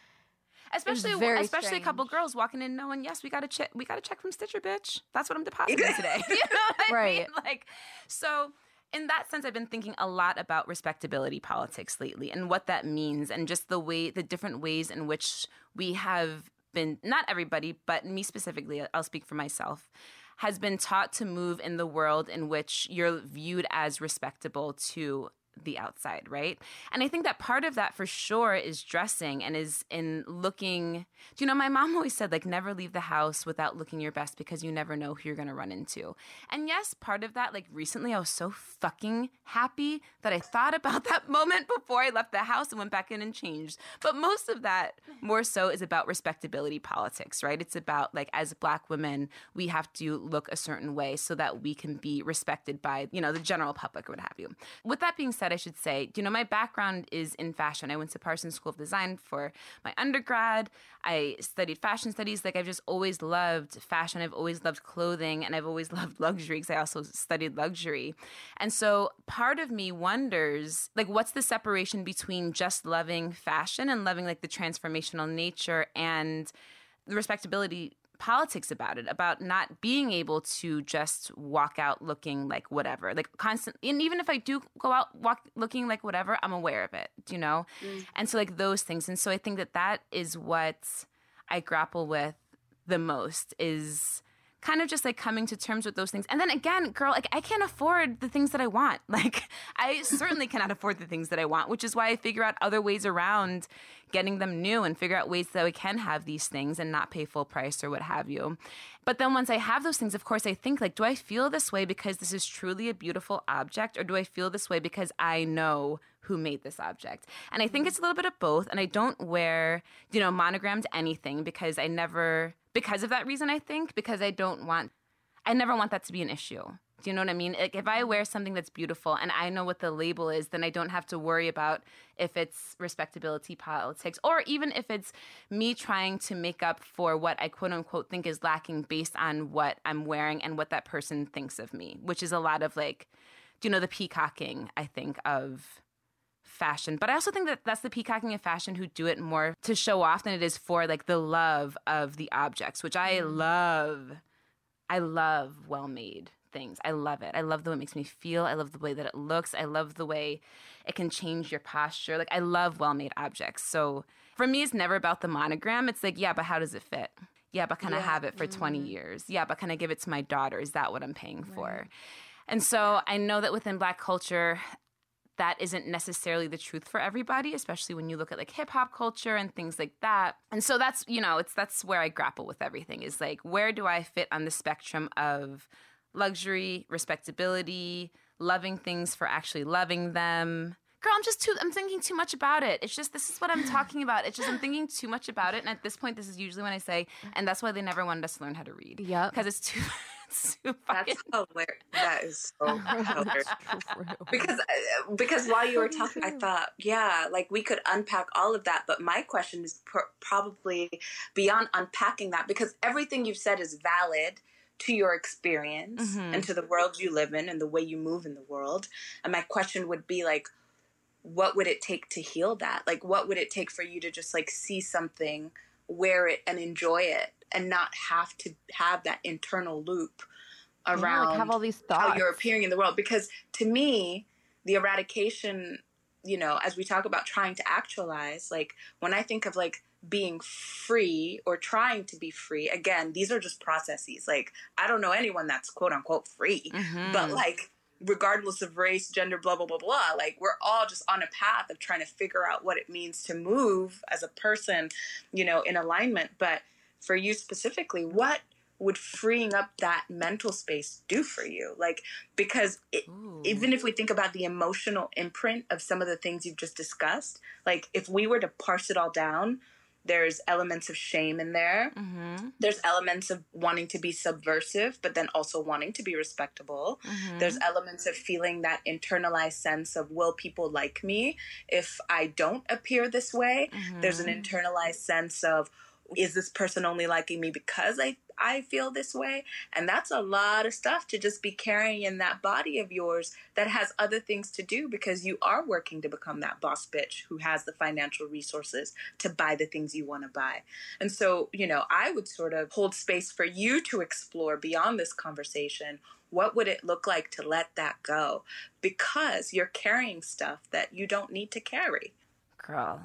Especially, especially strange. a couple girls walking in knowing, yes, we got a check, we got a check from Stitcher, bitch. That's what I'm depositing today. you know right? I mean? Like, so in that sense, I've been thinking a lot about respectability politics lately and what that means, and just the way, the different ways in which we have been, not everybody, but me specifically, I'll speak for myself, has been taught to move in the world in which you're viewed as respectable to the outside, right? And I think that part of that for sure is dressing and is in looking. Do you know, my mom always said, like, never leave the house without looking your best because you never know who you're going to run into. And yes, part of that, like, recently I was so fucking happy that I thought about that moment before I left the house and went back in and changed. But most of that, more so, is about respectability politics, right? It's about, like, as black women, we have to look a certain way so that we can be respected by, you know, the general public or what have you. With that being said, I should say, you know, my background is in fashion. I went to Parsons School of Design for my undergrad. I studied fashion studies. Like, I've just always loved fashion. I've always loved clothing and I've always loved luxury because I also studied luxury. And so part of me wonders, like, what's the separation between just loving fashion and loving, like, the transformational nature and the respectability politics about it, about not being able to just walk out looking like whatever, like constant. And even if I do go out walk looking like whatever, I'm aware of it, you know. Mm. And so like those things, and so I think that that is what I grapple with the most is kind of just like coming to terms with those things. And then again, girl, like I can't afford the things that I want. Like I certainly cannot afford the things that I want, which is why I figure out other ways around getting them new and figure out ways that I can have these things and not pay full price or what have you. But then once I have those things, of course, I think like, do I feel this way because this is truly a beautiful object or do I feel this way because I know who made this object. And I think it's a little bit of both. And I don't wear, you know, monogrammed anything because I never because of that reason, I think, because I don't want, I never want that to be an issue. Do you know what I mean? Like if I wear something that's beautiful and I know what the label is, then I don't have to worry about if it's respectability politics or even if it's me trying to make up for what I quote unquote think is lacking based on what I'm wearing and what that person thinks of me, which is a lot of like, do you know, the peacocking, I think, of fashion. But I also think that that's the peacocking of fashion who do it more to show off than it is for like the love of the objects, which I mm. love. I love well made things. I love it. I love the way it makes me feel. I love the way that it looks. I love the way it can change your posture. Like I love well made objects. So for me, it's never about the monogram. It's like, yeah, but how does it fit? Yeah, but can I have it for 20 years? Yeah, but can I give it to my daughter? Is that what I'm paying for? And so I know that within black culture, that isn't necessarily the truth for everybody, especially when you look at like hip hop culture and things like that. And so that's, you know, it's that's where I grapple with everything is like, where do I fit on the spectrum of luxury, respectability, loving things for actually loving them? Girl, I'm just too, I'm thinking too much about it. It's just, this is what I'm talking about. It's just, I'm thinking too much about it. And at this point, this is usually when I say, and that's why they never wanted us to learn how to read. Yeah. Because it's too, fucking That's hilarious. That is so hilarious. because uh, because while you were talking, I thought, yeah, like we could unpack all of that. But my question is pr- probably beyond unpacking that because everything you've said is valid to your experience and to the world you live in and the way you move in the world. And my question would be like, what would it take to heal that? Like, what would it take for you to just like see something, wear it, and enjoy it, and not have to have that internal loop like, around have all these how you're appearing in the world? Because to me, the eradication, you know, as we talk about trying to actualize, like when I think of like being free or trying to be free, again, these are just processes. Like, I don't know anyone that's quote unquote free, but mm-hmm. like, regardless of race, gender, blah, blah, blah, blah, like, we're all just on a path of trying to figure out what it means to move as a person, you know, in alignment. But for you specifically, what would freeing up that mental space do for you? Like, because it, even if we think about the emotional imprint of some of the things you've just discussed, like if we were to parse it all down, there's elements of shame in there. Mm-hmm. There's elements of wanting to be subversive, but then also wanting to be respectable. Mm-hmm. There's elements of feeling that internalized sense of, will people like me if I don't appear this way? There's an mm-hmm. internalized sense of, is this person only liking me because I, I feel this way? And that's a lot of stuff to just be carrying in that body of yours that has other things to do because you are working to become that boss bitch who has the financial resources to buy the things you want to buy. And so, you know, I would sort of hold space for you to explore beyond this conversation. What would it look like to let that go? Because you're carrying stuff that you don't need to carry. Girl,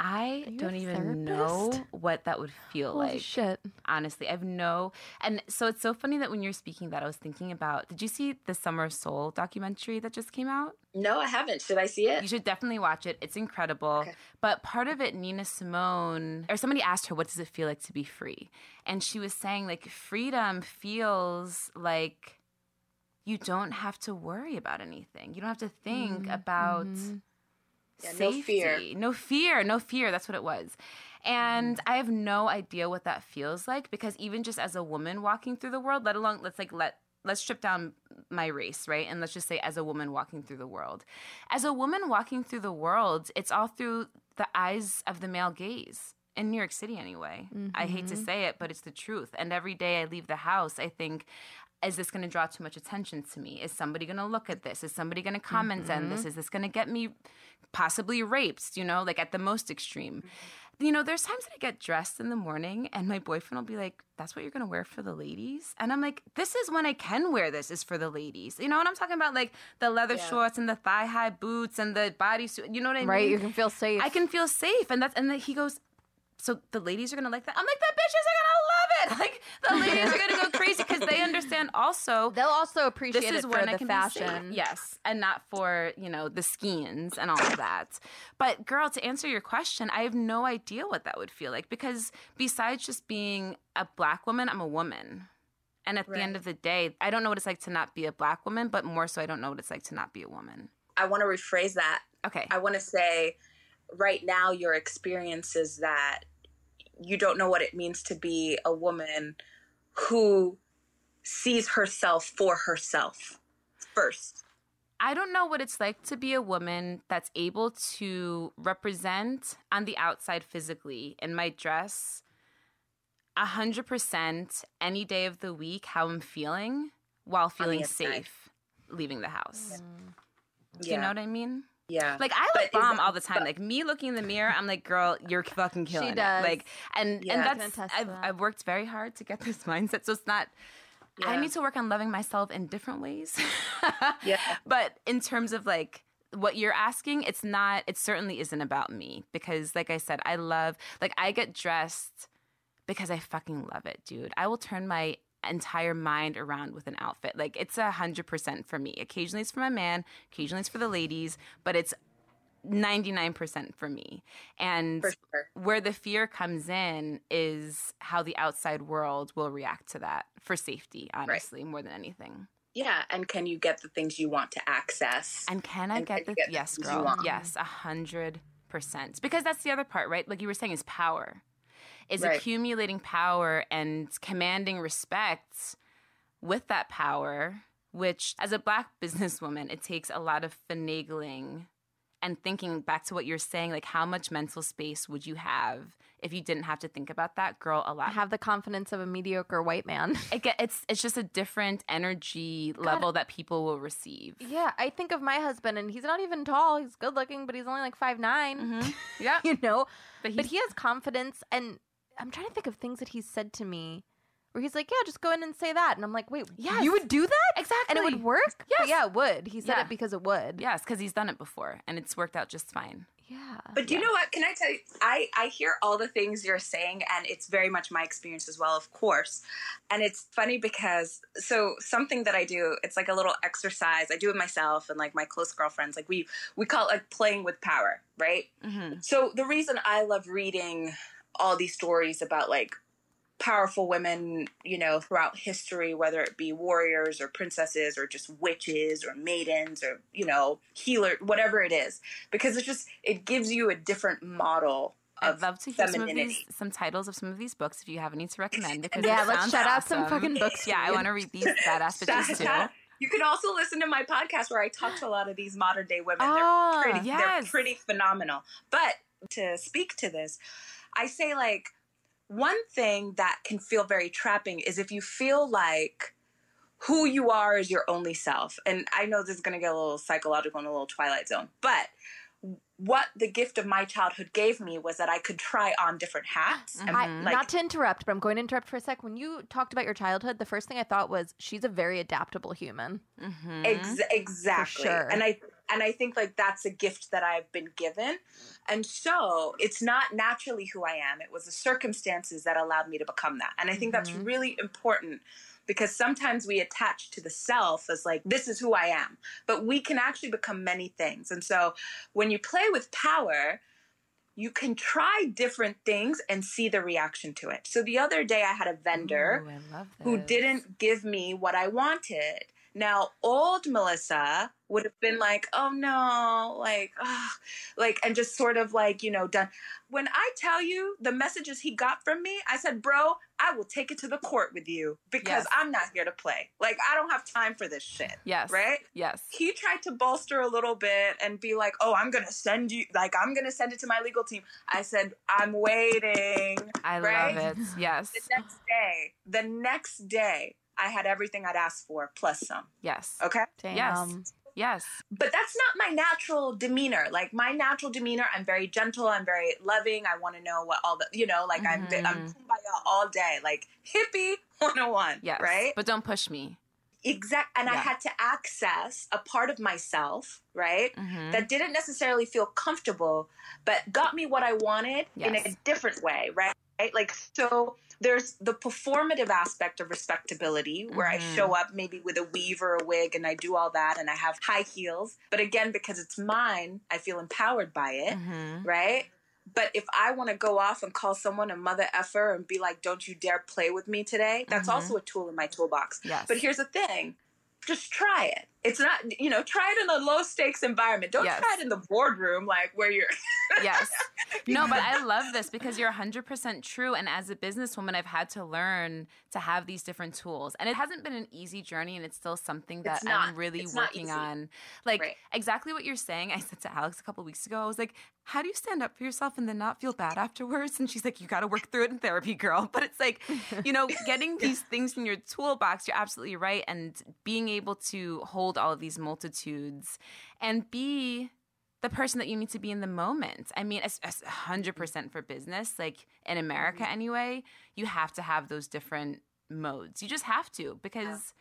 I don't even know what that would feel Holy like. shit. Honestly, I've no. And so it's so funny that when you're speaking that, I was thinking about. Did you see the Summer of Soul documentary that just came out? No, I haven't. Should I see it? You should definitely watch it. It's incredible. Okay. But part of it, Nina Simone, or somebody asked her, what does it feel like to be free? And she was saying, like, freedom feels like you don't have to worry about anything. You don't have to think mm, about mm-hmm. Yeah, no safety. fear. No fear. No fear. That's what it was. And mm. I have no idea what that feels like because even just as a woman walking through the world, let alone let's like let let's strip down my race, right? And let's just say as a woman walking through the world. As a woman walking through the world, it's all through the eyes of the male gaze. In New York City anyway. I hate to mm-hmm. say it, but it's the truth. And every day I leave the house, I think is this going to draw too much attention to me? Is somebody going to look at this? Is somebody going to comment on this? Mm-hmm. Is this going to get me possibly raped, you know, like at the most extreme? Mm-hmm. You know, there's times that I get dressed in the morning and my boyfriend will be like, that's what you're going to wear for the ladies? And I'm like, this is when I can wear this, is for the ladies. You know what I'm talking about? Like the leather Yeah. shorts and the thigh high boots and the bodysuit. You know what I mean? Right, you can feel safe. I can feel safe. And that's, and then he goes, so the ladies are gonna like that. I'm like, the bitches are gonna it. Like the ladies are gonna go crazy because they understand also They'll also appreciate this is it for when I the can fashion. be safe. Yes, and not for you know the skins and all of that. But girl, to answer your question, I have no idea what that would feel like because besides just being a black woman, I'm a woman. And at the end of the day, I don't know what it's like to not be a black woman, but more so, I don't know what it's like to not be a woman. I want to rephrase that. Okay. I want to say right now your experience is that you don't know what it means to be a woman who sees herself for herself first. I don't know what it's like to be a woman that's able to represent on the outside physically in my dress a hundred percent any day of the week how I'm feeling while feeling safe leaving the house. Do you know what I mean? Yeah. Like I But look bomb that- all the time. but- Like me looking in the mirror, I'm like, girl, you're fucking killing she does. it. Like, and Yeah. and that's attest I've, that. I've worked very hard to get this mindset. So it's not. I need to work on loving myself in different ways. Yeah. But in terms of like what you're asking, it's not. It certainly isn't about me because, like I said, I love. Like I get dressed because I fucking love it, dude. I will turn my entire mind around with an outfit. Like it's a hundred percent for me. Occasionally it's for my man, occasionally it's for the ladies, but it's 99% for me. And For sure. where the fear comes in is how the outside world will react to that for safety, honestly, more than anything. Yeah, and can you get the things you want to access? And can I And get can the get the yes, girl? Yes, a hundred percent. Because that's the other part, right? Like you were saying, is power. Is Right. accumulating power and commanding respect with that power, which as a black businesswoman, it takes a lot of finagling and thinking back to what you're saying, like how much mental space would you have if you didn't have to think about that? Girl, a lot. Have the confidence of a mediocre white man. It get, it's it's just a different energy level that people will receive. Yeah, I think of my husband, and he's not even tall. He's good looking, but he's only like five nine. Mm-hmm. Yeah. you know. But But, he has confidence, and I'm trying to think of things that he said to me, where he's like, "Yeah, just go in and say that," and I'm like, "Wait, Yes. you would do that exactly, and it would work?" But yeah, it would. He said Yeah. it because it would. Yes, because he's done it before and it's worked out just fine. Yeah. But do you know what? Can I tell you? I I hear all the things you're saying, and it's very much my experience as well, of course. And it's funny because so something that I do, it's like a little exercise. I do it myself and like my close girlfriends. Like we we call it like playing with power, right? Mm-hmm. So the reason I love reading all these stories about like powerful women, you know, throughout history, whether it be warriors or princesses or just witches or maidens or, you know, healer, whatever it is, because it's just, it gives you a different model of I'd love to hear some of femininity. these, some titles of some of these books if you have any to recommend. Because Yeah, let's sounds shout out some fucking books Yeah, I want to read these badass bitches too. You can also listen to my podcast where I talk to a lot of these modern day women. Ah, they're pretty, yes. they're pretty phenomenal. But to speak to this, I say like one thing that can feel very trapping is if you feel like who you are is your only self. And I know this is going to get a little psychological and a little twilight zone, but what the gift of my childhood gave me was that I could try on different hats. Mm-hmm. And I, like, not to interrupt, but I'm going to interrupt for a sec. When you talked about your childhood, the first thing I thought was she's a very adaptable human. Mm-hmm. Ex- exactly. sure. And I and I think like that's a gift that I've been given. And so it's not naturally who I am. It was the circumstances that allowed me to become that. And I think that's mm-hmm. really important because sometimes we attach to the self as like this is who I am. But we can actually become many things. And so when you play with power, you can try different things and see the reaction to it. So the other day I had a vendor Ooh, who didn't give me what I wanted. Now, old Melissa would have been like, oh no, like, ugh, like, and just sort of like, you know, done. When I tell you the messages he got from me, I said, bro, I will take it to the court with you because Yes. I'm not here to play. Like, I don't have time for this shit. Yes. Right? Yes. he tried to bolster a little bit and be like, "Oh, I'm gonna send you, like, I'm gonna send it to my legal team." I said, "I'm waiting." I right? love it. Yes. The next day, the next day, I had everything I'd asked for plus some. Yes. Okay, Damn. Yes. Yes. but that's not my natural demeanor. Like my natural demeanor, I'm very gentle. I'm very loving. I want to know what all the, you know, like I'm, I'm kumbaya all day, like hippie 101. Yes. right. But don't push me. exact and i had to access a part of myself right Mhm. that didn't necessarily feel comfortable but got me what i wanted in a different way right right like so there's the performative aspect of respectability where i Mhm. show up maybe with a weave or a wig and i do all that and i have high heels but again because it's mine i feel empowered by it Mhm. right? But if I want to go off and call someone a mother effer and be like, "Don't you dare play with me today," that's Mhm. also a tool in my toolbox. Yes. But here's the thing: just try it. It's not, you know, try it in a low stakes environment. Don't Yes. try it in the boardroom, like where you're. yes. No, but I love this because you're 100% true. And as a businesswoman, I've had to learn to have these different tools. And it hasn't been an easy journey, and it's still something that. I'm really It's working on. Like, Right. exactly what you're saying. I said to Alex a couple weeks ago, I was like, how do you stand up for yourself and then not feel bad afterwards? And she's like, you got to work through it in therapy, girl. But it's like, you know, getting these things in your toolbox, you're absolutely right. And being able to hold all of these multitudes and be the person that you need to be in the moment. I mean, it's it's 100% for business, like in America Mm-hmm. anyway, you have to have those different modes. You just have to because,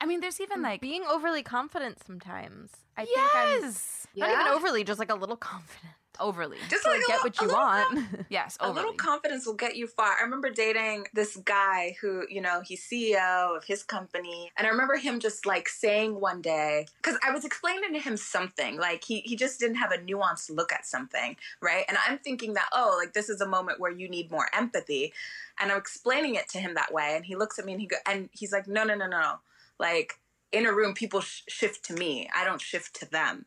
I mean, there's even like, being overly confident sometimes. I think I'm yes. not even overly, just like a little confident. Overly. Just To, like get little- what you want. yes, a little confidence will get you far. I remember dating this guy who, you know, he's CEO of his company. And I remember him just like saying one day, because I was explaining to him something, like he, he just didn't have a nuanced look at something, right? And I'm thinking that, oh, like this is a moment where you need more empathy. And I'm explaining it to him that way. And he looks at me and he go, and he's like, no, no, no, no. Like in a room, people sh- shift to me. I don't shift to them.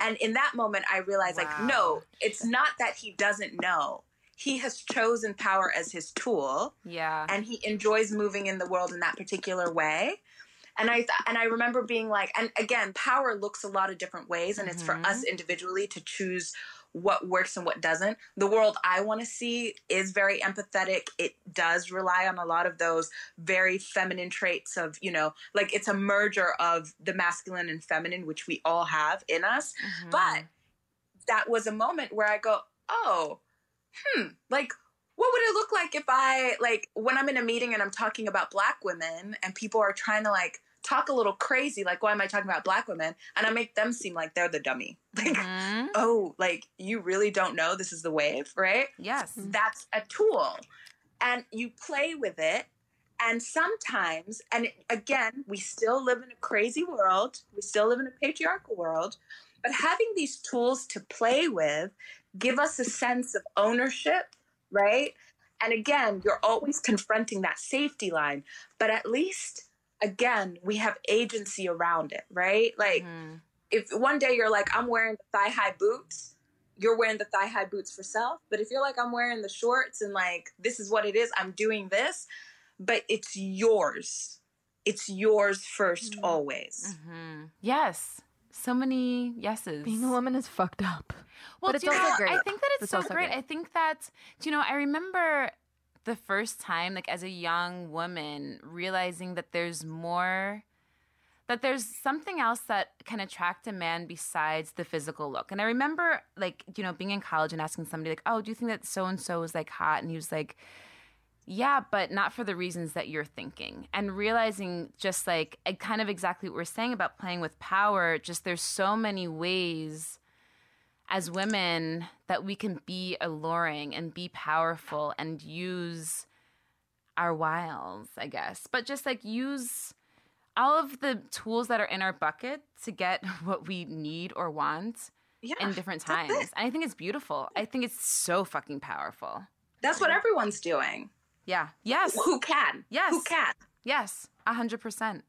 And in that moment, I realized, like, no, it's not that he doesn't know. He has chosen power as his tool, yeah. and he enjoys moving in the world in that particular way. And I th- and I remember being like, and again, power looks a lot of different ways, and it's for mm-hmm. us individually to choose what works and what doesn't. The world I want to see is very empathetic. It does rely on a lot of those very feminine traits of, you know, like it's a merger of the masculine and feminine, which we all have in us. Mm-hmm. But that was a moment where I go, oh, hmm, like, what would it look like if I, like, when I'm in a meeting and I'm talking about black women and people are trying to, like, talk a little crazy, like, why am I talking about black women? And I make them seem like they're the dummy. Like, Mhm. oh, like, you really don't know this is the wave, right? Yes. That's a tool. And you play with it. And sometimes, and again, we still live in a crazy world, we still live in a patriarchal world, but having these tools to play with give us a sense of ownership, right? And again, you're always confronting that safety line, but at least, again, we have agency around it, right? Like, Mhm. if one day you're like, I'm wearing the thigh high boots, you're wearing the thigh high boots for self. But if you're like, I'm wearing the shorts and like, this is what it is, I'm doing this, but it's yours. It's yours 1st always. Mhm. Yes. So many yeses. Being a woman is fucked up. Well, But it's do you also know, great. I think that it's, It's so also great. great. I think that, do you know, I remember the first time, like as a young woman, realizing that there's more, that there's something else that can attract a man besides the physical look. And I remember, like, you know, being in college and asking somebody, like, oh, do you think that so and so is like hot? And he was like, yeah, but not for the reasons that you're thinking. And realizing just like kind of exactly what we're saying about playing with power, just there's so many ways as women that we can be alluring and be powerful and use our wiles, I guess. But just like use all of the tools that are in our bucket to get what we need or want Yeah. in different times. And I think it's beautiful. I think it's so fucking powerful. That's what everyone's doing. Yeah. Yes. Who can? Yes. Who can? Yes, a hundred percent.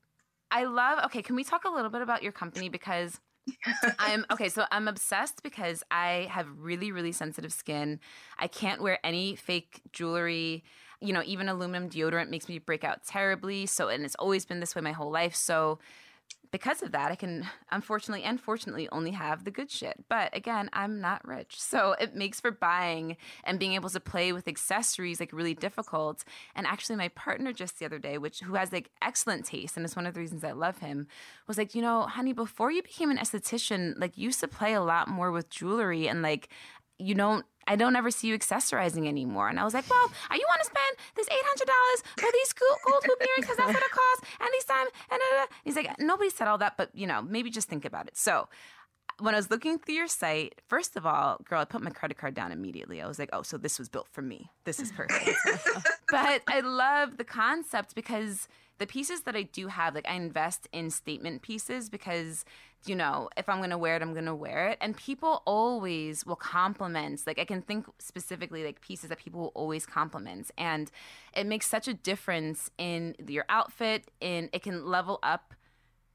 I love. Okay, can we talk a little bit about your company because I'm okay. So I'm obsessed because I have really, really sensitive skin. I can't wear any fake jewelry. You know, even aluminum deodorant makes me break out terribly. So, and it's always been this way my whole life. So, because of that, I can unfortunately and fortunately only have the good shit. But again, I'm not rich. So it makes for buying and being able to play with accessories like really difficult. And actually my partner just the other day, which who has like excellent taste and it's one of the reasons I love him, was like, you know, honey, before you became an esthetician, like you used to play a lot more with jewelry and like you don't I don't ever see you accessorizing anymore. And I was like, well, are you want to spend this $800 for these cool, gold hoop earrings because that's what it costs? And these time, and da." he's like, nobody said all that, but you know, maybe just think about it. So when I was looking through your site, first of all, girl, I put my credit card down immediately. I was like, oh, so this was built for me. This is perfect. but I love the concept because the pieces that I do have, like I invest in statement pieces because, you know, if I'm going to wear it, I'm going to wear it. And people always will compliment. Like I can think specifically like pieces that people will always compliment. And it makes such a difference in your outfit, in it can level up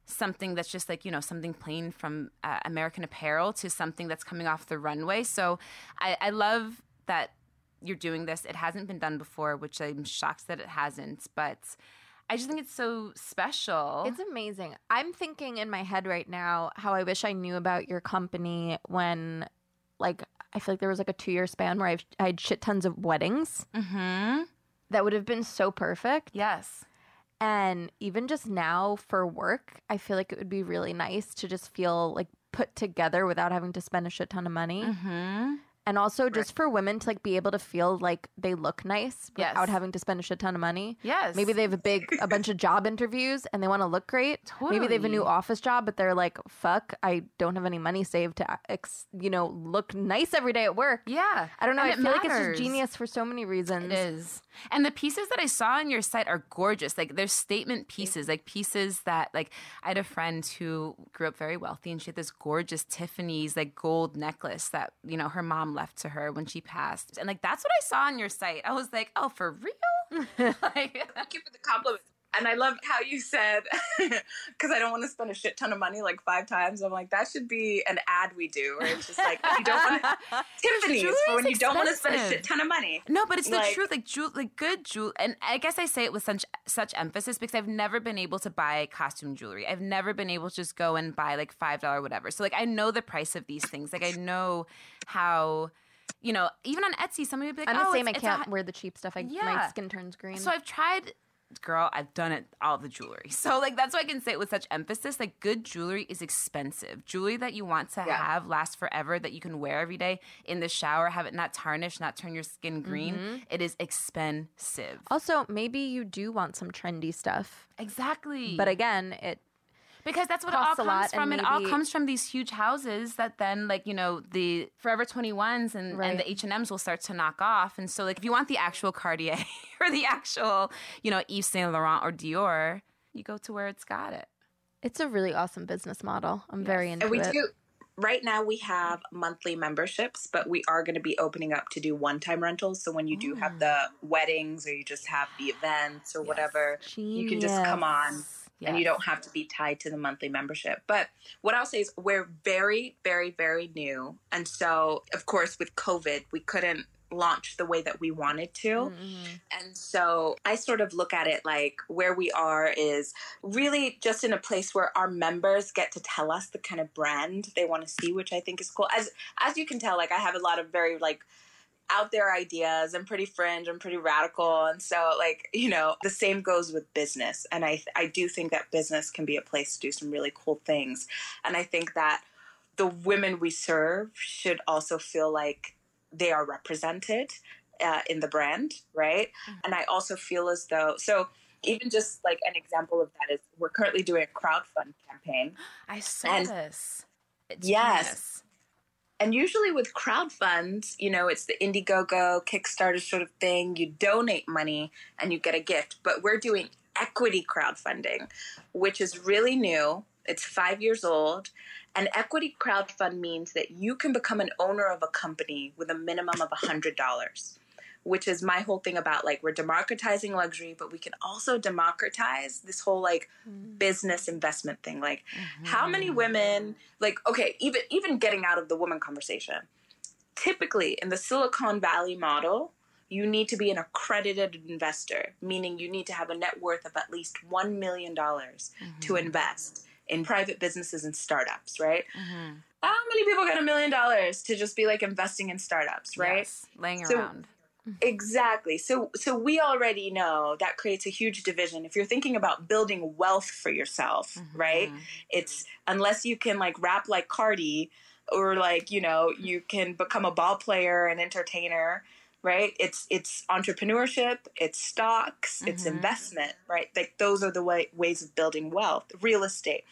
something that's just like you know something plain from uh, American Apparel to something that's coming off the runway. So I, I love that you're doing this. It hasn't been done before, which I'm shocked that it hasn't. But I just think it's so special. It's amazing. I'm thinking in my head right now how I wish I knew about your company when, like, I feel like there was like a two year span where I've, I had shit tons of weddings mm-hmm. that would have been so perfect. Yes. And even just now for work, I feel like it would be really nice to just feel like put together without having to spend a shit ton of money. Mm-hmm. And also just for women to like be able to feel like they look nice Yes. without having to spend a shit ton of money. Yes. Maybe they have a big a bunch of job interviews and they want to look great. Totally. Maybe they have a new office job but they're like, "Fuck, I don't have any money saved to ex- you know, look nice every day at work." Yeah. I don't know. And I feel like it's matters. just genius for so many reasons. It is. And the pieces that I saw on your site are gorgeous. Like they're statement pieces, like pieces that like I had a friend who grew up very wealthy and she had this gorgeous Tiffany's like gold necklace that, you know, her mom left to her when she passed. And like that's what I saw on your site. I was like, "Oh, for real?" like Thank you for the compliment. And I love how you said, because I don't want to spend a shit ton of money like five times. I'm like, that should be an ad we do, where it's just like, you don't want to, Tiffany's for when Jewelry's you don't want to spend a shit ton of money. No, but it's the Like- truth. Like jewel, like good jewel, and I guess I say it with such such emphasis because I've never been able to buy costume jewelry. I've never been able to just go and buy like five dollar whatever. So like I know the price of these things. Like I know how, you know, even on Etsy, somebody would be like, I'm the "Oh, same. I it's- it's a can't hi-" wear the cheap stuff. I, My skin turns green. So I've tried. Girl, I've done it all the jewelry. So like that's why I can say it with such emphasis. Like good jewelry is expensive. Jewelry that you want to Yeah. have last forever, that you can wear every day in the shower, have it not tarnish, not turn your skin green. Mm-hmm. It is expensive. also, maybe you do want some trendy stuff. Exactly. But again, it because that's what it all costs lot comes from. and It all comes from these huge houses that then, like you know, the Forever Twenty Ones and, Right. and the H and M's will start to knock off. And so, like, if you want the actual Cartier or the actual, you know, Yves Saint Laurent or Dior, you go to where it's got it. it's a really awesome business model. I'm very into And we it. do, right now we have monthly memberships, but we are going to be opening up to do one time rentals. So when you do have oh. the weddings or you just have the events or whatever, you can just come on. And you don't have to be tied to the monthly membership. But what I'll say is we're very, very, very new. And so, of course, with COVID, we couldn't launch the way that we wanted to. Mm-hmm. And so I sort of look at it like where we are is really just in a place where our members get to tell us the kind of brand they want to see, which I think is cool. As as you can tell, like I have a lot of very like out there ideas. I'm pretty fringe. I'm pretty radical. And so like you know the same goes with business. And i i do think that business can be a place to do some really cool things. And i think that the women we serve should also feel like they are represented uh, in the brand right? And i also feel as though so even just like an example of that is we're currently doing a crowdfund campaign. I saw And- this. It's Yes. genius. And usually with crowdfunds, you know, it's the Indiegogo, Kickstarter sort of thing. You donate money and you get a gift. But we're doing equity crowdfunding, which is really new. It's five years old. And equity crowdfund means that you can become an owner of a company with a minimum of $100, which is my whole thing about like we're democratizing luxury, but we can also democratize this whole like mm. business investment thing. Like, how many mm-hmm. women, like, okay, even even getting out of the woman conversation, typically in the Silicon Valley model, you need to be an accredited investor, meaning you need to have a net worth of at least $1 million to mm-hmm. invest in private businesses and startups, right? Mm-hmm. How many people get a million dollars to just be like investing in startups, right? Yes. Laying So- around. Mm-hmm. Exactly. So so we already know that creates a huge division. If you're thinking about building wealth for yourself, mm-hmm. right? Mm-hmm. It's unless you can like rap like Cardi or like, you know, you can become a ball player and entertainer, right? It's it's entrepreneurship, it's stocks, it's investment, right? Like those are the way, ways of building wealth, real estate.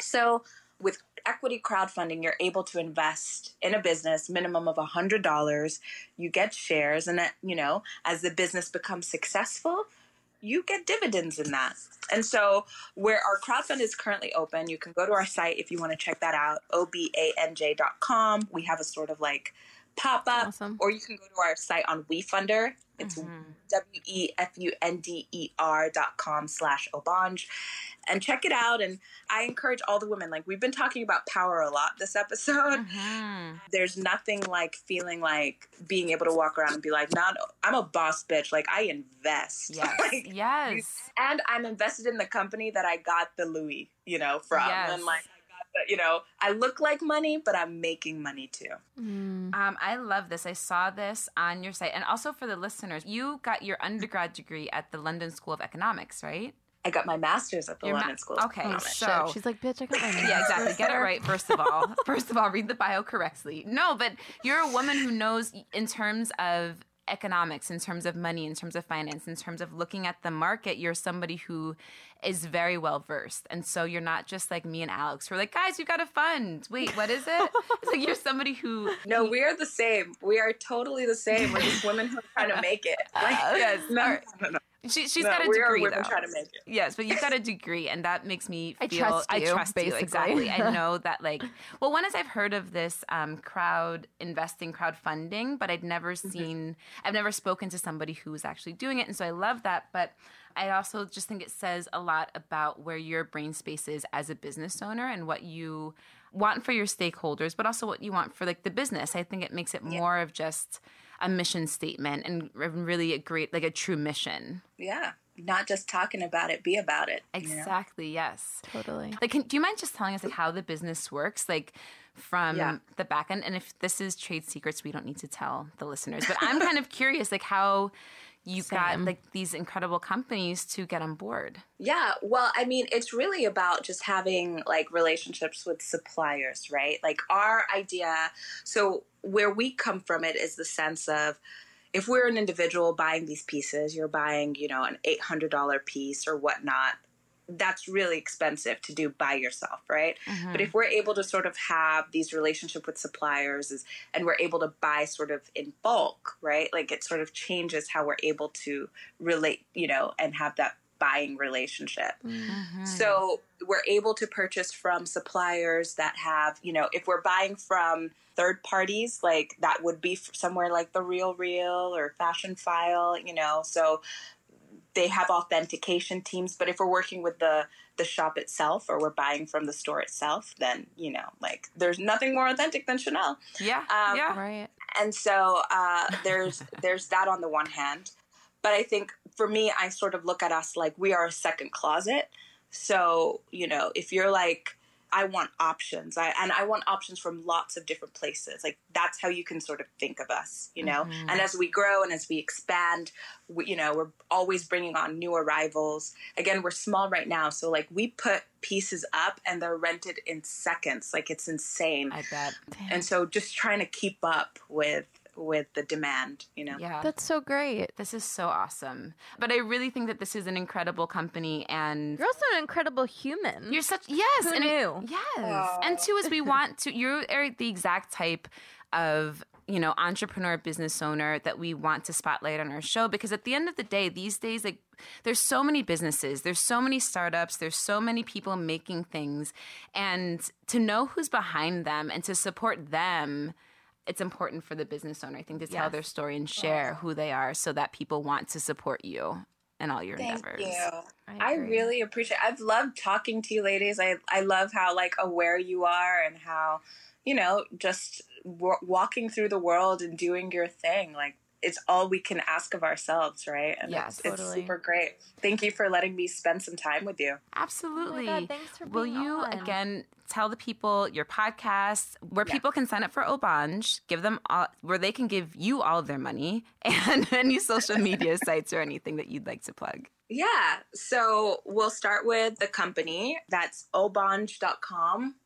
So with equity crowdfunding, you're able to invest in a business minimum of $100. You get shares, and that, you know, as the business becomes successful, you get dividends in that. And so, where our crowdfund is currently open, you can go to our site if you want to check that out, obanj.com. We have a sort of like pop up, Awesome. or you can go to our site on WeFunder. It's mm-hmm. W E F U N D E R dot com slash Obanj and check it out. And I encourage all the women, like we've been talking about power a lot this episode. Mm-hmm. There's nothing like feeling like being able to walk around and be like, not, I'm a boss bitch. Like I invest. Yes. Like, yes. and I'm invested in the company that I got the Louis, you know, from. Yes. And like, I got the, you know, I look like money, but I'm making money too. Um, I love this. I saw this on your site. And also for the listeners, you got your undergrad degree at the London School of Economics, right? I got my master's at the Your ma- London School. of okay, Economics. so- She's like, bitch, I got my master's. Yeah, exactly. Get it right, first of all. First of all, read the bio correctly. No, but you're a woman who knows in terms of economics, in terms of money, in terms of finance, in terms of looking at the market, you're somebody who is very well versed. And so you're not just like me and Alex. We're like, guys, you got a fund. Wait, what is it? it's like you're somebody who No, we are the same. We are totally the same. We're just women who are trying to make it. Like, yes, no, no, no. She, she's No, got a we are degree women though. trying to make it. Yes, but you've got a degree, and that makes me I feel trust I you, trust you exactly. I know that, like, well, one is I've heard of this um, crowd investing, crowdfunding, but I'd never Mm-hmm. seen, I've never spoken to somebody who was actually doing it, and so I love that. But I also just think it says a lot about where your brain space is as a business owner and what you want for your stakeholders, but also what you want for like the business. I think it makes it more of just a mission statement and really a great, like a true mission. Yeah. Not just talking about it, be about it. you know? Exactly. Yes. Totally. Like, can, do you mind just telling us like how the business works, like from Yeah. the back end? And if this is trade secrets, we don't need to tell the listeners. But I'm kind of curious, like how you got Same. like these incredible companies to get on board. Yeah, well, I mean, it's really about just having like relationships with suppliers, right? Like our idea, so where we come from it is the sense of if we're an individual buying these pieces, you're buying, you know, an $800 piece or whatnot. That's really expensive to do by yourself, right? But mm-hmm. if we're able to sort of have these relationship with suppliers is, and we're able to buy sort of in bulk, right? Like it sort of changes how we're able to relate, you know, and have that buying relationship. So we're able to purchase from suppliers that have, you know, if we're buying from third parties, like that would be somewhere like the Real Real or Fashionphile, you know. So they have authentication teams, but if we're working with the the shop itself or we're buying from the store itself, then you know, like there's nothing more authentic than Chanel Yeah. Um, yeah. Right. and so uh, there's there's that on the one hand but i think for me i sort of look at us like we are a second closet. So you know if you're like i want options. I, and i want options from lots of different places. Like that's how you can sort of think of us you know? Mm-hmm. And as we grow and as we expand we, you know we're always bringing on new arrivals. Again we're small right now so like we put pieces up and they're rented in seconds. Like it's insane. I bet. and so just trying to keep up with with the demand you know Yeah. That's so great. this is so awesome. But I really think that this is an incredible company and You're also an incredible human. You're such yes, Who and it- knew? yes, and two is we want to. You are the exact type of you know entrepreneur business owner that we want to spotlight on our show because at the end of the day, these days like there's so many businesses, there's so many startups, there's so many people making things, and to know who's behind them and to support them. It's important for the business owner, I think, to tell Yes. their story and share who they are so that people want to support you and all your Thank endeavors. you. I I, really appreciate. I've loved talking to you, ladies. I I love how like aware you are and how you know just w- walking through the world and doing your thing. Like it's all we can ask of ourselves, right? And Yes. it's, it's super great. Thank you for letting me spend some time with you. Oh Absolutely. Oh thanks for Will being you on. again tell the people your podcast where people can sign up for Obanj, give them all where they can give you all of their money and any social media sites or anything that you'd like to plug. Yeah. So we'll start with the company. That's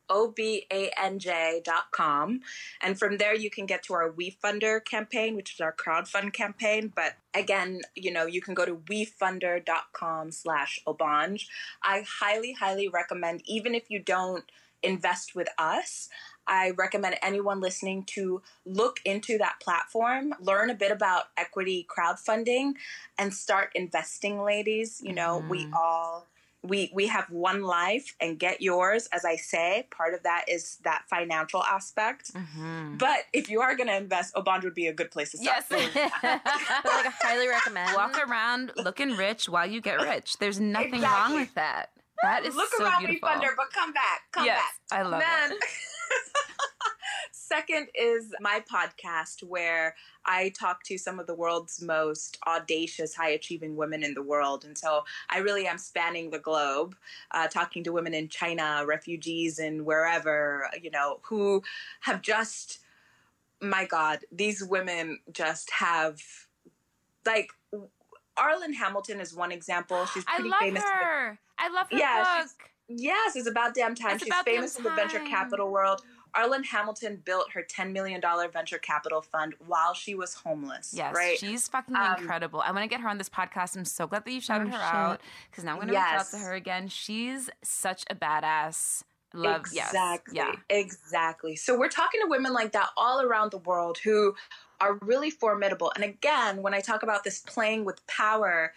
obanj.com, O B A N J.com. And from there, you can get to our WeFunder campaign, which is our crowdfund campaign. But again, you know, you can go to wefunder.com slash obanj. I highly, highly recommend, even if you don't invest with us, I recommend anyone listening to look into that platform, learn a bit about equity crowdfunding, and start investing, ladies. You know, we mm. all we we have one life and get yours as i say part of that is that financial aspect mm-hmm. but if you are going to invest Obanj would be a good place to start Yes. but like I highly recommend. Walk around looking rich while you get rich. There's nothing wrong with that. That is look so around beautiful. WeFunder, but come back come Yes, back I love then it. second is my podcast where i talk to some of the world's most audacious high achieving women in the world and so i really am spanning the globe uh, talking to women in china refugees and wherever you know who have just my god these women just have like Arlan Hamilton is one example. She's I love famous. her. I love her Yeah, book. Yes, it's about damn time. It's She's famous in the venture capital world. Arlan Hamilton built her $10 million venture capital fund while she was homeless. Yes, right? she's fucking Um, incredible. I want to get her on this podcast. I'm so glad that you shouted Oh, her shit. out because now I'm going to reach out to her again. She's such a badass. Love, exactly. yes, Exactly. So we're talking to women like that all around the world who are really formidable. And again, when I talk about this playing with power,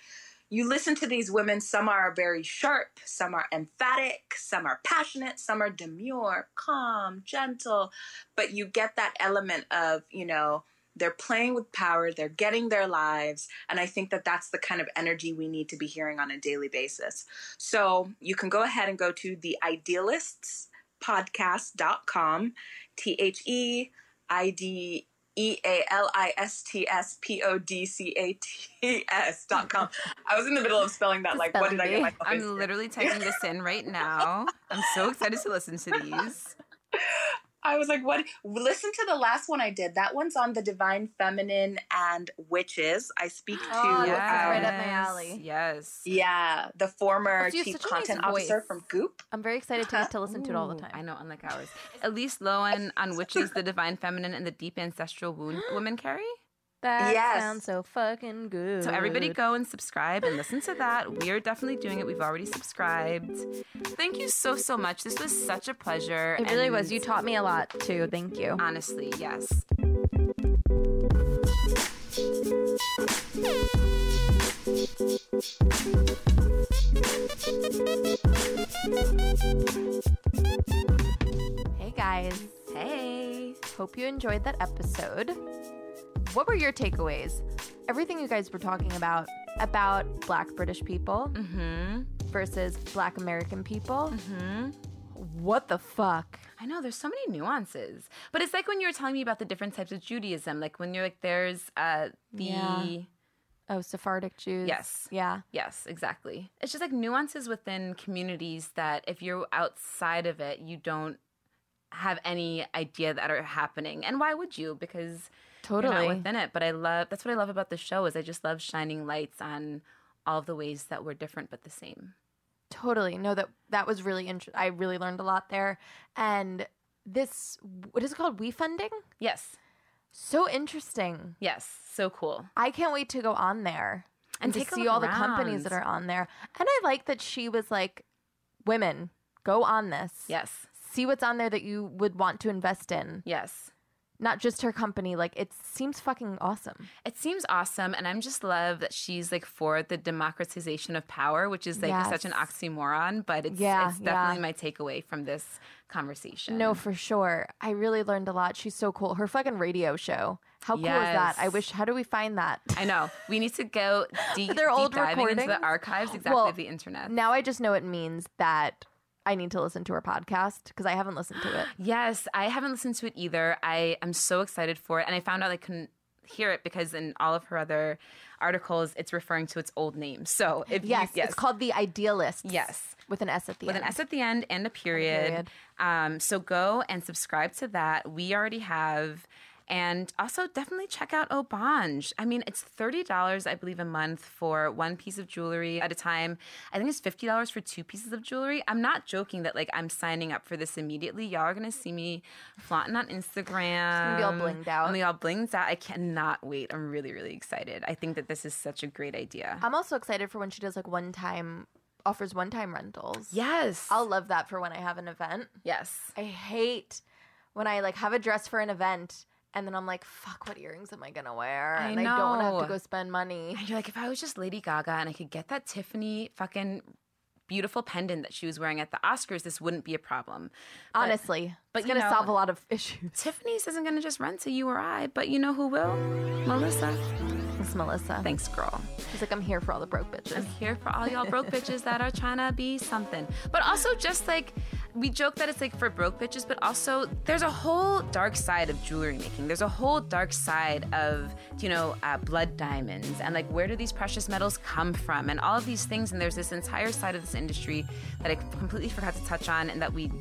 you listen to these women, some are very sharp, some are emphatic, some are passionate, some are demure, calm, gentle, but you get that element of, you know, they're playing with power, they're getting their lives, and I think that that's the kind of energy we need to be hearing on a daily basis. So you can go ahead and go to the idealistspodcast.com, T H E I D E A L I S T S P O D C A T S dot com. I was in the middle of spelling that. Like, what did I get myself? I'm literally typing this in right now. I'm so excited to listen to these. I was like, what? Listen to the last one I did. That one's on the divine feminine and witches. I speak to, Oh, this is right um, up my alley. Yes. yeah, the former Also, you have chief such a nice content officer voice. from Goop. I'm very excited to to listen to it all the time. I know, unlike ours. Elise Loehnen on Witches, the Divine Feminine, and the Deep Ancestral Wound Woman Carrie. That Yes. sounds so fucking good. So everybody go and subscribe and listen to that. We are definitely doing it. We've already subscribed. Thank you so so much. This was such a pleasure. It really was. You taught me a lot too. Thank you. honestly, yes. Hey guys. Hey. Hope you enjoyed that episode. What were your takeaways? Everything you guys were talking about about black British people Mm-hmm. versus black American people. Mm-hmm. What the fuck? I know there's so many nuances, but it's like when you were telling me about the different types of Judaism. Like when you're like, there's uh the Yeah. Oh, Sephardic Jews. Yes. Yeah. Yes, exactly. It's just like nuances within communities that if you're outside of it, you don't have any idea that are happening. And why would you? Because you're Totally. not within it. But I love that's what I love about the show is I just love shining lights on all of the ways that we're different but the same. Totally. No, that that was really interesting. I really learned a lot there. And this, what is it called? We funding? Yes. So interesting. Yes. So cool. I can't wait to go on there And and, to take see all the companies that are on there. And I like that she was like, "Women, go on this. Yes. See what's on there that you would want to invest in. Yes. Not just her company. Like it seems fucking awesome. It seems awesome, and I'm just love that she's like for the democratization of power, which is like such an oxymoron, but it's, Yeah, it's yeah. definitely my takeaway from this conversation. No, for sure. I really learned a lot. She's so cool. Her fucking radio show. How cool is that? I wish. How do we find that? I know we need to go deep, deep diving into the archives exactly Well, of the internet. Now I just know it means that I need to listen to her podcast because I haven't listened to it. Yes, I haven't listened to it either. I am so excited for it, and I found out I couldn't hear it because in all of her other articles, it's referring to its old name. So if Yes, you, it's called The Idealists. Yes. With an S at the with end. an S at the end and a period. period. Um, so go and subscribe to that. We already have. And also definitely check out Obanj. I mean, it's $30, I believe, a month for one piece of jewelry at a time. I think it's $50 for two pieces of jewelry. I'm not joking that like I'm signing up for this immediately. Y'all are gonna see me flaunting on Instagram. be all blinged out. I'm gonna be all blinged out. I cannot wait. I'm really, really excited. I think that this is such a great idea. I'm also excited for when she does like one time offers one time rentals. yes. I'll love that for when I have an event. yes. I hate when I like have a dress for an event and then I'm like, fuck, what earrings am I gonna wear? I and I don't want to have to go spend money. And you're like, if I was just Lady Gaga and I could get that Tiffany fucking beautiful pendant that she was wearing at the Oscars, this wouldn't be a problem. But Honestly, but it's gonna know- solve a lot of issues. Tiffany's isn't to just rent to you or I, but you know who will? Melissa. It's Melissa. Thanks, girl. She's like, I'm here for all the broke bitches. I'm here for all y'all broke bitches that are trying to be something. But also, just like we joke that it's like for broke bitches, but also there's a whole dark side of jewelry making. There's a whole dark side of, you know, uh, blood diamonds and like where do these precious metals come from and all of these things. And there's this entire side of this industry that I completely forgot to touch on and that we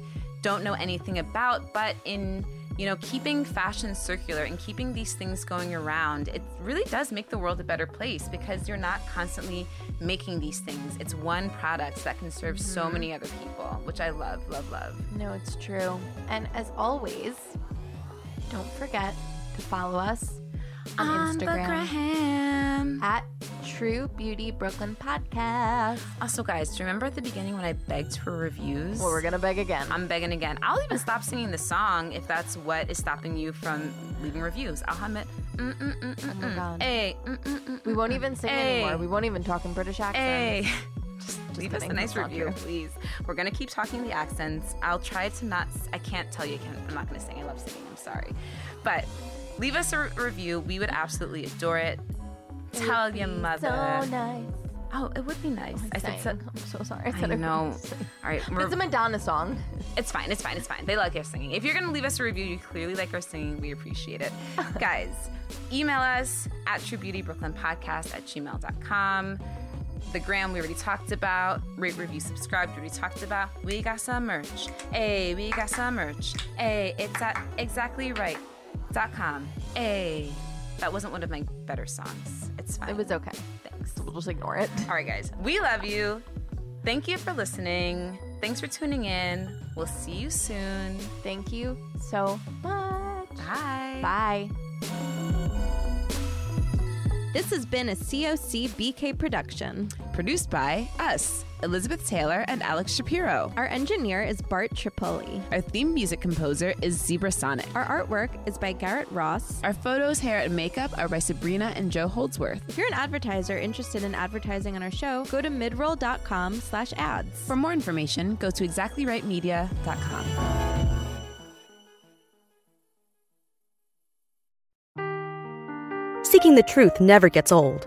don't know anything about. But in you know, keeping fashion circular and keeping these things going around, it really does make the world a better place because you're not constantly making these things. It's one product that can serve mm-hmm. so many other people, which I love, love, love. No, it's true. And as always, don't forget to follow us on, on Instagram at True Beauty Brooklyn Podcast. Also, guys, do you remember at the beginning when I begged for reviews? Well, we're gonna beg again. I'm begging again. I'll even stop singing the song if that's what is stopping you from leaving reviews. I'll hum it. Mm, mm, mm, mm, oh my god. Hey. we won't even sing ay. anymore. We won't even talk in British accents. Hey. Just, leave us a nice review, please. We're gonna keep talking the accents. I'll try to not. I can't tell you. I can't, I'm not gonna sing. I love singing. I'm sorry, but leave us a re- review. We would absolutely adore it. Tell your mother. So nice. Oh, it would be oh nice. Oh, I said, so, I'm so sorry. I, I know. All right, it's a Madonna song. It's fine. It's fine. It's fine. They like our singing. If you're gonna leave us a review, you clearly like our singing. We appreciate it, guys. Email us at truebeautybrooklynpodcast at gmail.com. The gram we already talked about. Rate, review, subscribe. We already talked about. We got some merch. Hey, we got some merch. Hey, it's at exactly right com. Hey, that wasn't one of my better songs. It's fine. It was okay. Thanks. We'll just ignore it. All right, guys. We love you. Thank you for listening. Thanks for tuning in. We'll see you soon. Thank you so much. Bye. Bye. This has been a COC BK production. Produced by us, Elizabeth Taylor and Alex Shapiro. Our engineer is Bart Tripoli. Our theme music composer is Zebra Sonic. Our artwork is by Garrett Ross. Our photos, hair, and makeup are by Sabrina and Joe Holdsworth. If you're an advertiser interested in advertising on our show, go to midroll.com slash ads. For more information, go to exactlyrightmedia.com. Seeking the truth never gets old.